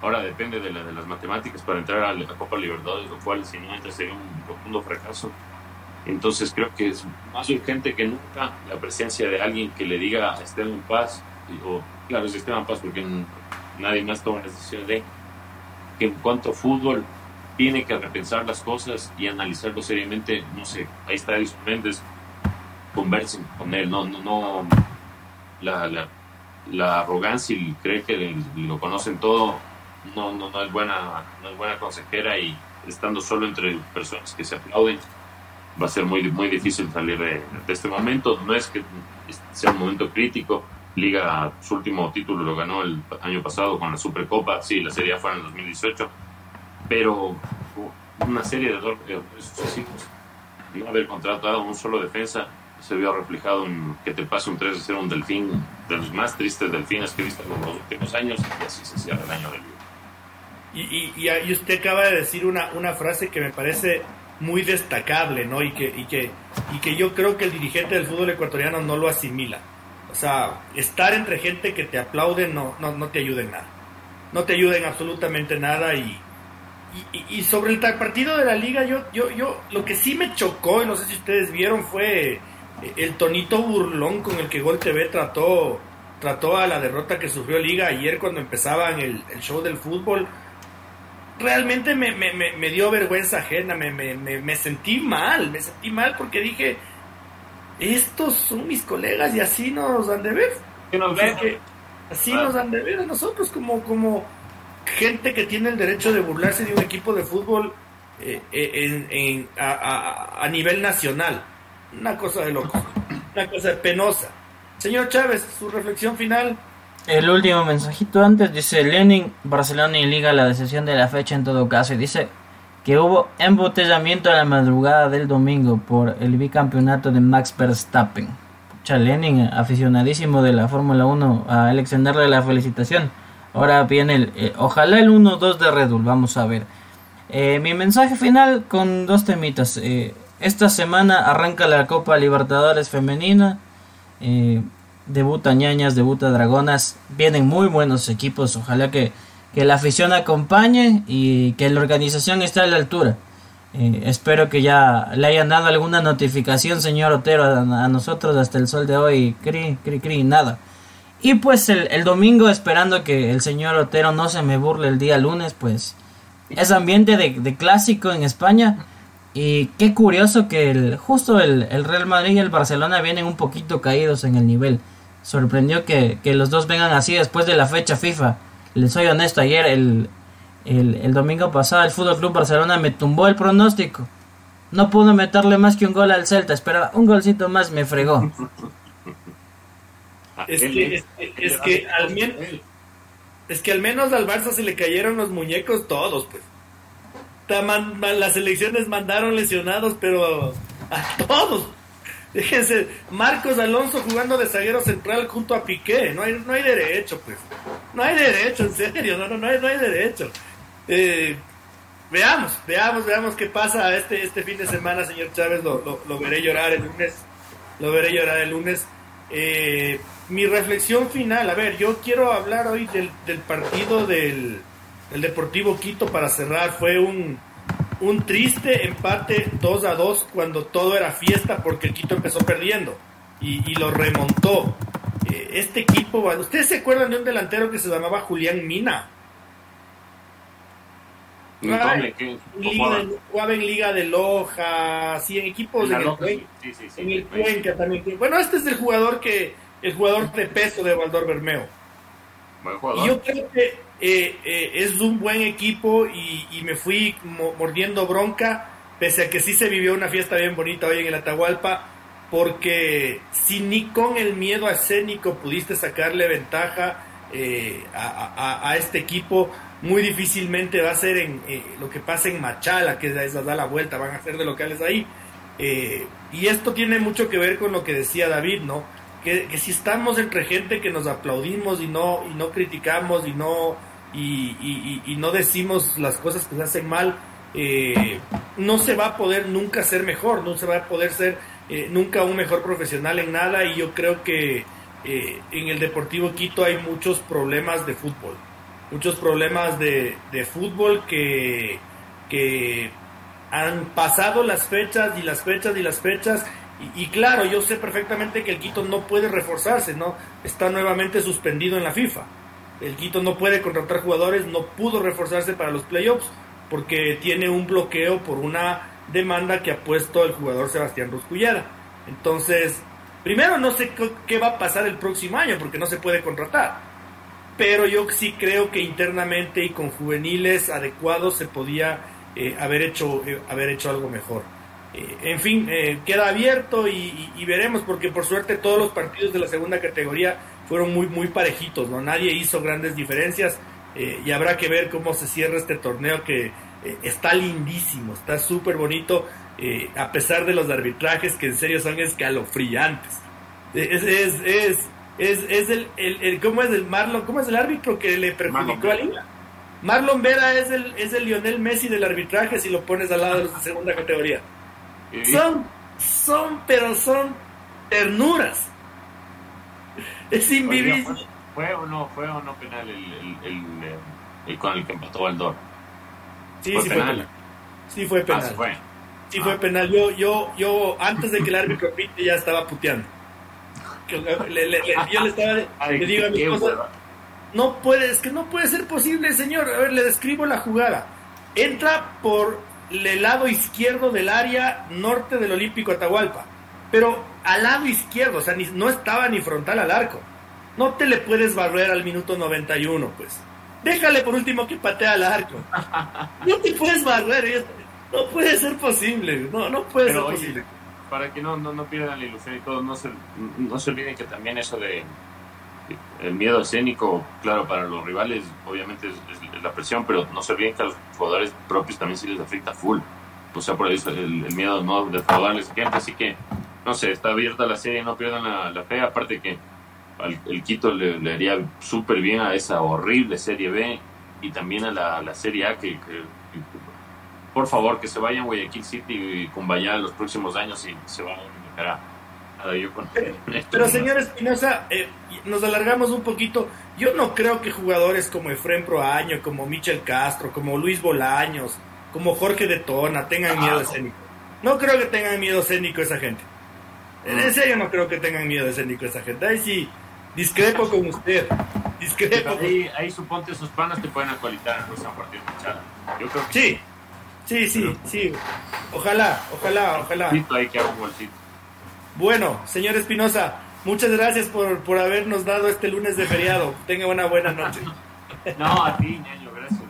ahora depende de, de las matemáticas para entrar a la Copa Libertadores lo cual si no entra sería un profundo fracaso entonces creo que es más urgente que nunca la presencia de alguien que le diga a Esteban Paz, o claro, es Esteban Paz porque nadie más toma la decisión de que en cuanto a fútbol tiene que repensar las cosas y analizarlo seriamente. No sé, ahí está Edison Méndez, conversen con él, no, no, no la, la, la arrogancia y cree que lo conocen todo no, es buena, no es buena consejera y estando solo entre personas que se aplauden va a ser muy, muy difícil salir de, este momento. No es que sea un momento crítico. Liga, su último título lo ganó el año pasado con la Supercopa. Sí, la serie fue en el 2018. Pero una serie de errores sucesivos. No haber contratado un solo defensa se vio reflejado en que te pase un 3 de 0 un delfín de los más tristes delfines que he visto en los últimos años y así se cierra el año del y, y, y, usted acaba de decir una, una frase que me parece muy destacable, ¿no? Y que, y que, y que yo creo que el dirigente del fútbol ecuatoriano no lo asimila. O sea, estar entre gente que te aplaude no, no, no te ayuda en nada. No te ayuda en absolutamente nada y, y, sobre el partido de la liga, yo, yo, yo, lo que sí me chocó, y no sé si ustedes vieron, fue el tonito burlón con el que Gol TV trató, trató a la derrota que sufrió Liga ayer cuando empezaban el show del fútbol realmente me, me, me, dio vergüenza ajena, me, me, sentí mal, me sentí mal porque dije, estos son mis colegas y así nos han de ver. así nos han de ver a nosotros como, como gente que tiene el derecho de burlarse de un equipo de fútbol eh, eh, en, a, a, nivel nacional. Una cosa de loco, una cosa penosa. Señor Chávez, su reflexión final. El último mensajito antes dice Lenin, Barcelona y Liga la decisión de la fecha en todo caso. Y dice que hubo embotellamiento a la madrugada del domingo por el bicampeonato de Max Verstappen. Pucha, Lenin, aficionadísimo de la Fórmula 1, a él extenderle la felicitación. Ahora viene el, eh, ojalá el 1-2 de Red Bull, vamos a ver. Eh, mi mensaje final con dos temitas. Eh, esta semana arranca la Copa Libertadores Femenina. Eh, debuta ñañas, debuta dragonas. Vienen muy buenos equipos. Ojalá que, que la afición acompañe y que la organización esté a la altura. Eh, espero que ya le hayan dado alguna notificación, señor Otero, a, nosotros hasta el sol de hoy. Cri, cri, cri, nada. Y pues el, el domingo, esperando que el señor Otero no se me burle el día lunes, pues es ambiente de, de clásico en España. Y qué curioso que el, justo el, el, Real Madrid y el Barcelona vienen un poquito caídos en el nivel. Sorprendió que, que, los dos vengan así después de la fecha FIFA. Les soy honesto, ayer el, el, el domingo pasado el Fútbol Club Barcelona me tumbó el pronóstico. No pudo meterle más que un gol al Celta, esperaba un golcito más, me fregó. Es que, es, que al menos es que al menos al Barça se le cayeron los muñecos todos, pues. Las elecciones mandaron lesionados, pero a todos. Fíjense, Marcos Alonso jugando de zaguero central junto a Piqué. No hay, no hay derecho, pues. No hay derecho, en serio, no, no, no, hay, no hay derecho. Eh, veamos, veamos, veamos qué pasa este, este fin de semana, señor Chávez. Lo, lo, veré llorar el lunes. Lo veré llorar el lunes. Eh, mi reflexión final, a ver, yo quiero hablar hoy del, del partido del, del, Deportivo Quito para cerrar. Fue un, un triste empate 2 a 2 cuando todo era fiesta porque el Quito empezó perdiendo y, y lo remontó. Eh, este equipo, ¿ustedes se acuerdan de un delantero que se llamaba Julián Mina? Liga, jugaba en Liga de Loja, así en equipos en, el, Cuenca, sí, sí, sí, en el Cuenca también. Bueno, este es el jugador que el jugador de peso de Valdor Bermeo. Y yo creo que eh, eh, es un buen equipo y, y, me fui mordiendo bronca, pese a que sí se vivió una fiesta bien bonita hoy en el Atahualpa, porque si ni con el miedo escénico pudiste sacarle ventaja eh, a, a, a, este equipo, muy difícilmente va a ser en lo que pasa en Machala, que es da la vuelta, van a ser de locales ahí. Eh, y esto tiene mucho que ver con lo que decía David, ¿no? Que, si estamos entre gente que nos aplaudimos y no, y no criticamos y no, y no decimos las cosas que se hacen mal, eh, no se va a poder nunca ser mejor, no se va a poder ser eh, nunca un mejor profesional en nada y yo creo que eh, en el Deportivo Quito hay muchos problemas de fútbol, muchos problemas de, de fútbol que, que han pasado las fechas y las fechas y las fechas y, claro, yo sé perfectamente que el Quito no puede reforzarse, ¿no? Está nuevamente suspendido en la FIFA. El Quito no puede contratar jugadores, no pudo reforzarse para los playoffs porque tiene un bloqueo por una demanda que ha puesto el jugador Sebastián Ruscullera. Entonces, primero no sé qué va a pasar el próximo año porque no se puede contratar. Pero yo sí creo que internamente y con juveniles adecuados se podía eh, haber, hecho, eh, haber hecho algo mejor. Eh, en fin, eh, queda abierto y, y, y, veremos, porque por suerte todos los partidos de la segunda categoría fueron muy, muy parejitos, ¿no? Nadie hizo grandes diferencias eh, y habrá que ver cómo se cierra este torneo que está lindísimo, está súper bonito, a pesar de los arbitrajes que en serio son escalofriantes. Es, es, es, es, es el, el, el, ¿cómo es el Marlon? ¿Cómo es el árbitro que le perjudicó a Liga? Marlon Vera es el, es el Lionel Messi del arbitraje si lo pones al lado de los de segunda categoría. Son, son, pero son ternuras. Es invivible. ¿Fue, ¿Fue, o no, fue o no penal el, el, el, el con el que empató Valdor? Sí, ¿Fue sí penal? fue penal. Sí fue penal. Ah, sí fue, sí fue penal. Yo, yo, yo, antes de que el árbitro pite, ya estaba puteando. Le, le, yo le estaba, Ay, le digo a mi esposa, no puede, es que no puede ser posible, señor. A ver, le describo la jugada. Entra por el lado izquierdo del área norte del Olímpico Atahualpa, pero al lado izquierdo, o sea, ni, no estaba ni frontal al arco. No te le puedes barrer al minuto 91, pues. Déjale por último que patea al arco. No te puedes barrer, no puede ser posible, no, no puede pero, ser posible. para que no, no, no pierdan la ilusión y todo, no se, no se olviden que también eso de el miedo escénico, claro, para los rivales obviamente es, la presión, pero no se olviden que a los jugadores propios también sí les afecta full. O sea, por eso el, miedo no de defraudarles gente, así que, no sé, está abierta la serie, no pierdan la, fe, aparte que el Quito le, haría súper bien a esa horrible Serie B y también a la, Serie A que, por favor, que se vayan Guayaquil City y Cumbayá los próximos años y se van a pero, señor Espinosa, eh, nos alargamos un poquito. Yo no creo que jugadores como Efren Proaño, como Michel Castro, como Luis Bolaños, como Jorge de Tona tengan miedo escénico. No creo que tengan miedo escénico esa gente. En serio no creo que tengan miedo escénico esa gente. Ahí sí, discrepo con usted. Discrepo. Ahí, ahí, suponte sus panas te pueden actualizar en partido de Yo creo que sí. Sí, sí, sí. Ojalá, ojalá, ojalá. Ahí que un bolsito. Bueno, señor Espinosa, muchas gracias por, por habernos dado este lunes de feriado. Tenga una buena noche. no, a ti, ñaño, gracias.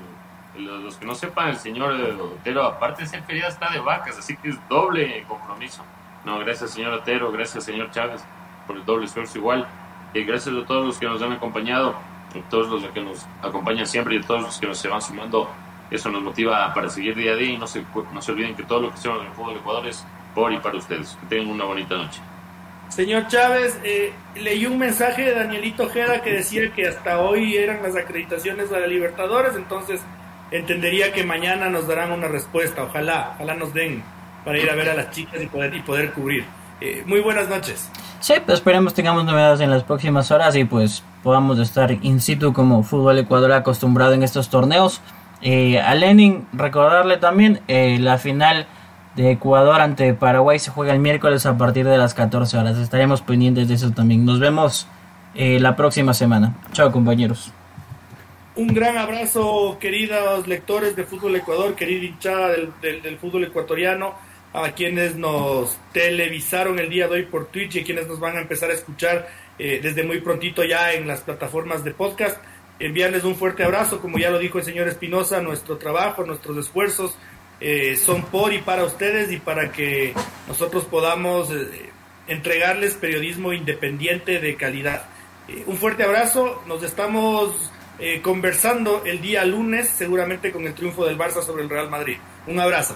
Los, que no sepan, el señor Otero, aparte de ser feriado, está de vacas, así que es doble compromiso. No, gracias, señor Otero, gracias, señor Chávez, por el doble esfuerzo igual. Y gracias a todos los que nos han acompañado, a todos los que nos acompañan siempre y a todos los que nos se van sumando. Eso nos motiva para seguir día a día y no se, no se olviden que todo lo que hacemos en el fútbol de Ecuador es por y para ustedes. Que tengan una bonita noche. Señor Chávez, eh, leí un mensaje de Danielito Ojeda que decía que hasta hoy eran las acreditaciones de la Libertadores, entonces entendería que mañana nos darán una respuesta. Ojalá, ojalá nos den para ir a ver a las chicas y poder, y poder cubrir. Eh, muy buenas noches. Sí, pues esperemos tengamos novedades en las próximas horas y pues podamos estar in situ como Fútbol Ecuador acostumbrado en estos torneos. Eh, a Lenin, recordarle también la final de Ecuador ante Paraguay se juega el miércoles a partir de las 14 horas. Estaremos pendientes de eso también. Nos vemos eh, la próxima semana. Chao compañeros. Un gran abrazo, queridos lectores de Fútbol Ecuador, querida hinchada del, fútbol ecuatoriano, a quienes nos televisaron el día de hoy por Twitch y a quienes nos van a empezar a escuchar eh, desde muy prontito ya en las plataformas de podcast. Enviarles un fuerte abrazo, como ya lo dijo el señor Espinosa, nuestro trabajo, nuestros esfuerzos, eh, son por y para ustedes y para que nosotros podamos eh, entregarles periodismo independiente de calidad. Eh, un fuerte abrazo, nos estamos conversando el día lunes, seguramente con el triunfo del Barça sobre el Real Madrid. Un abrazo.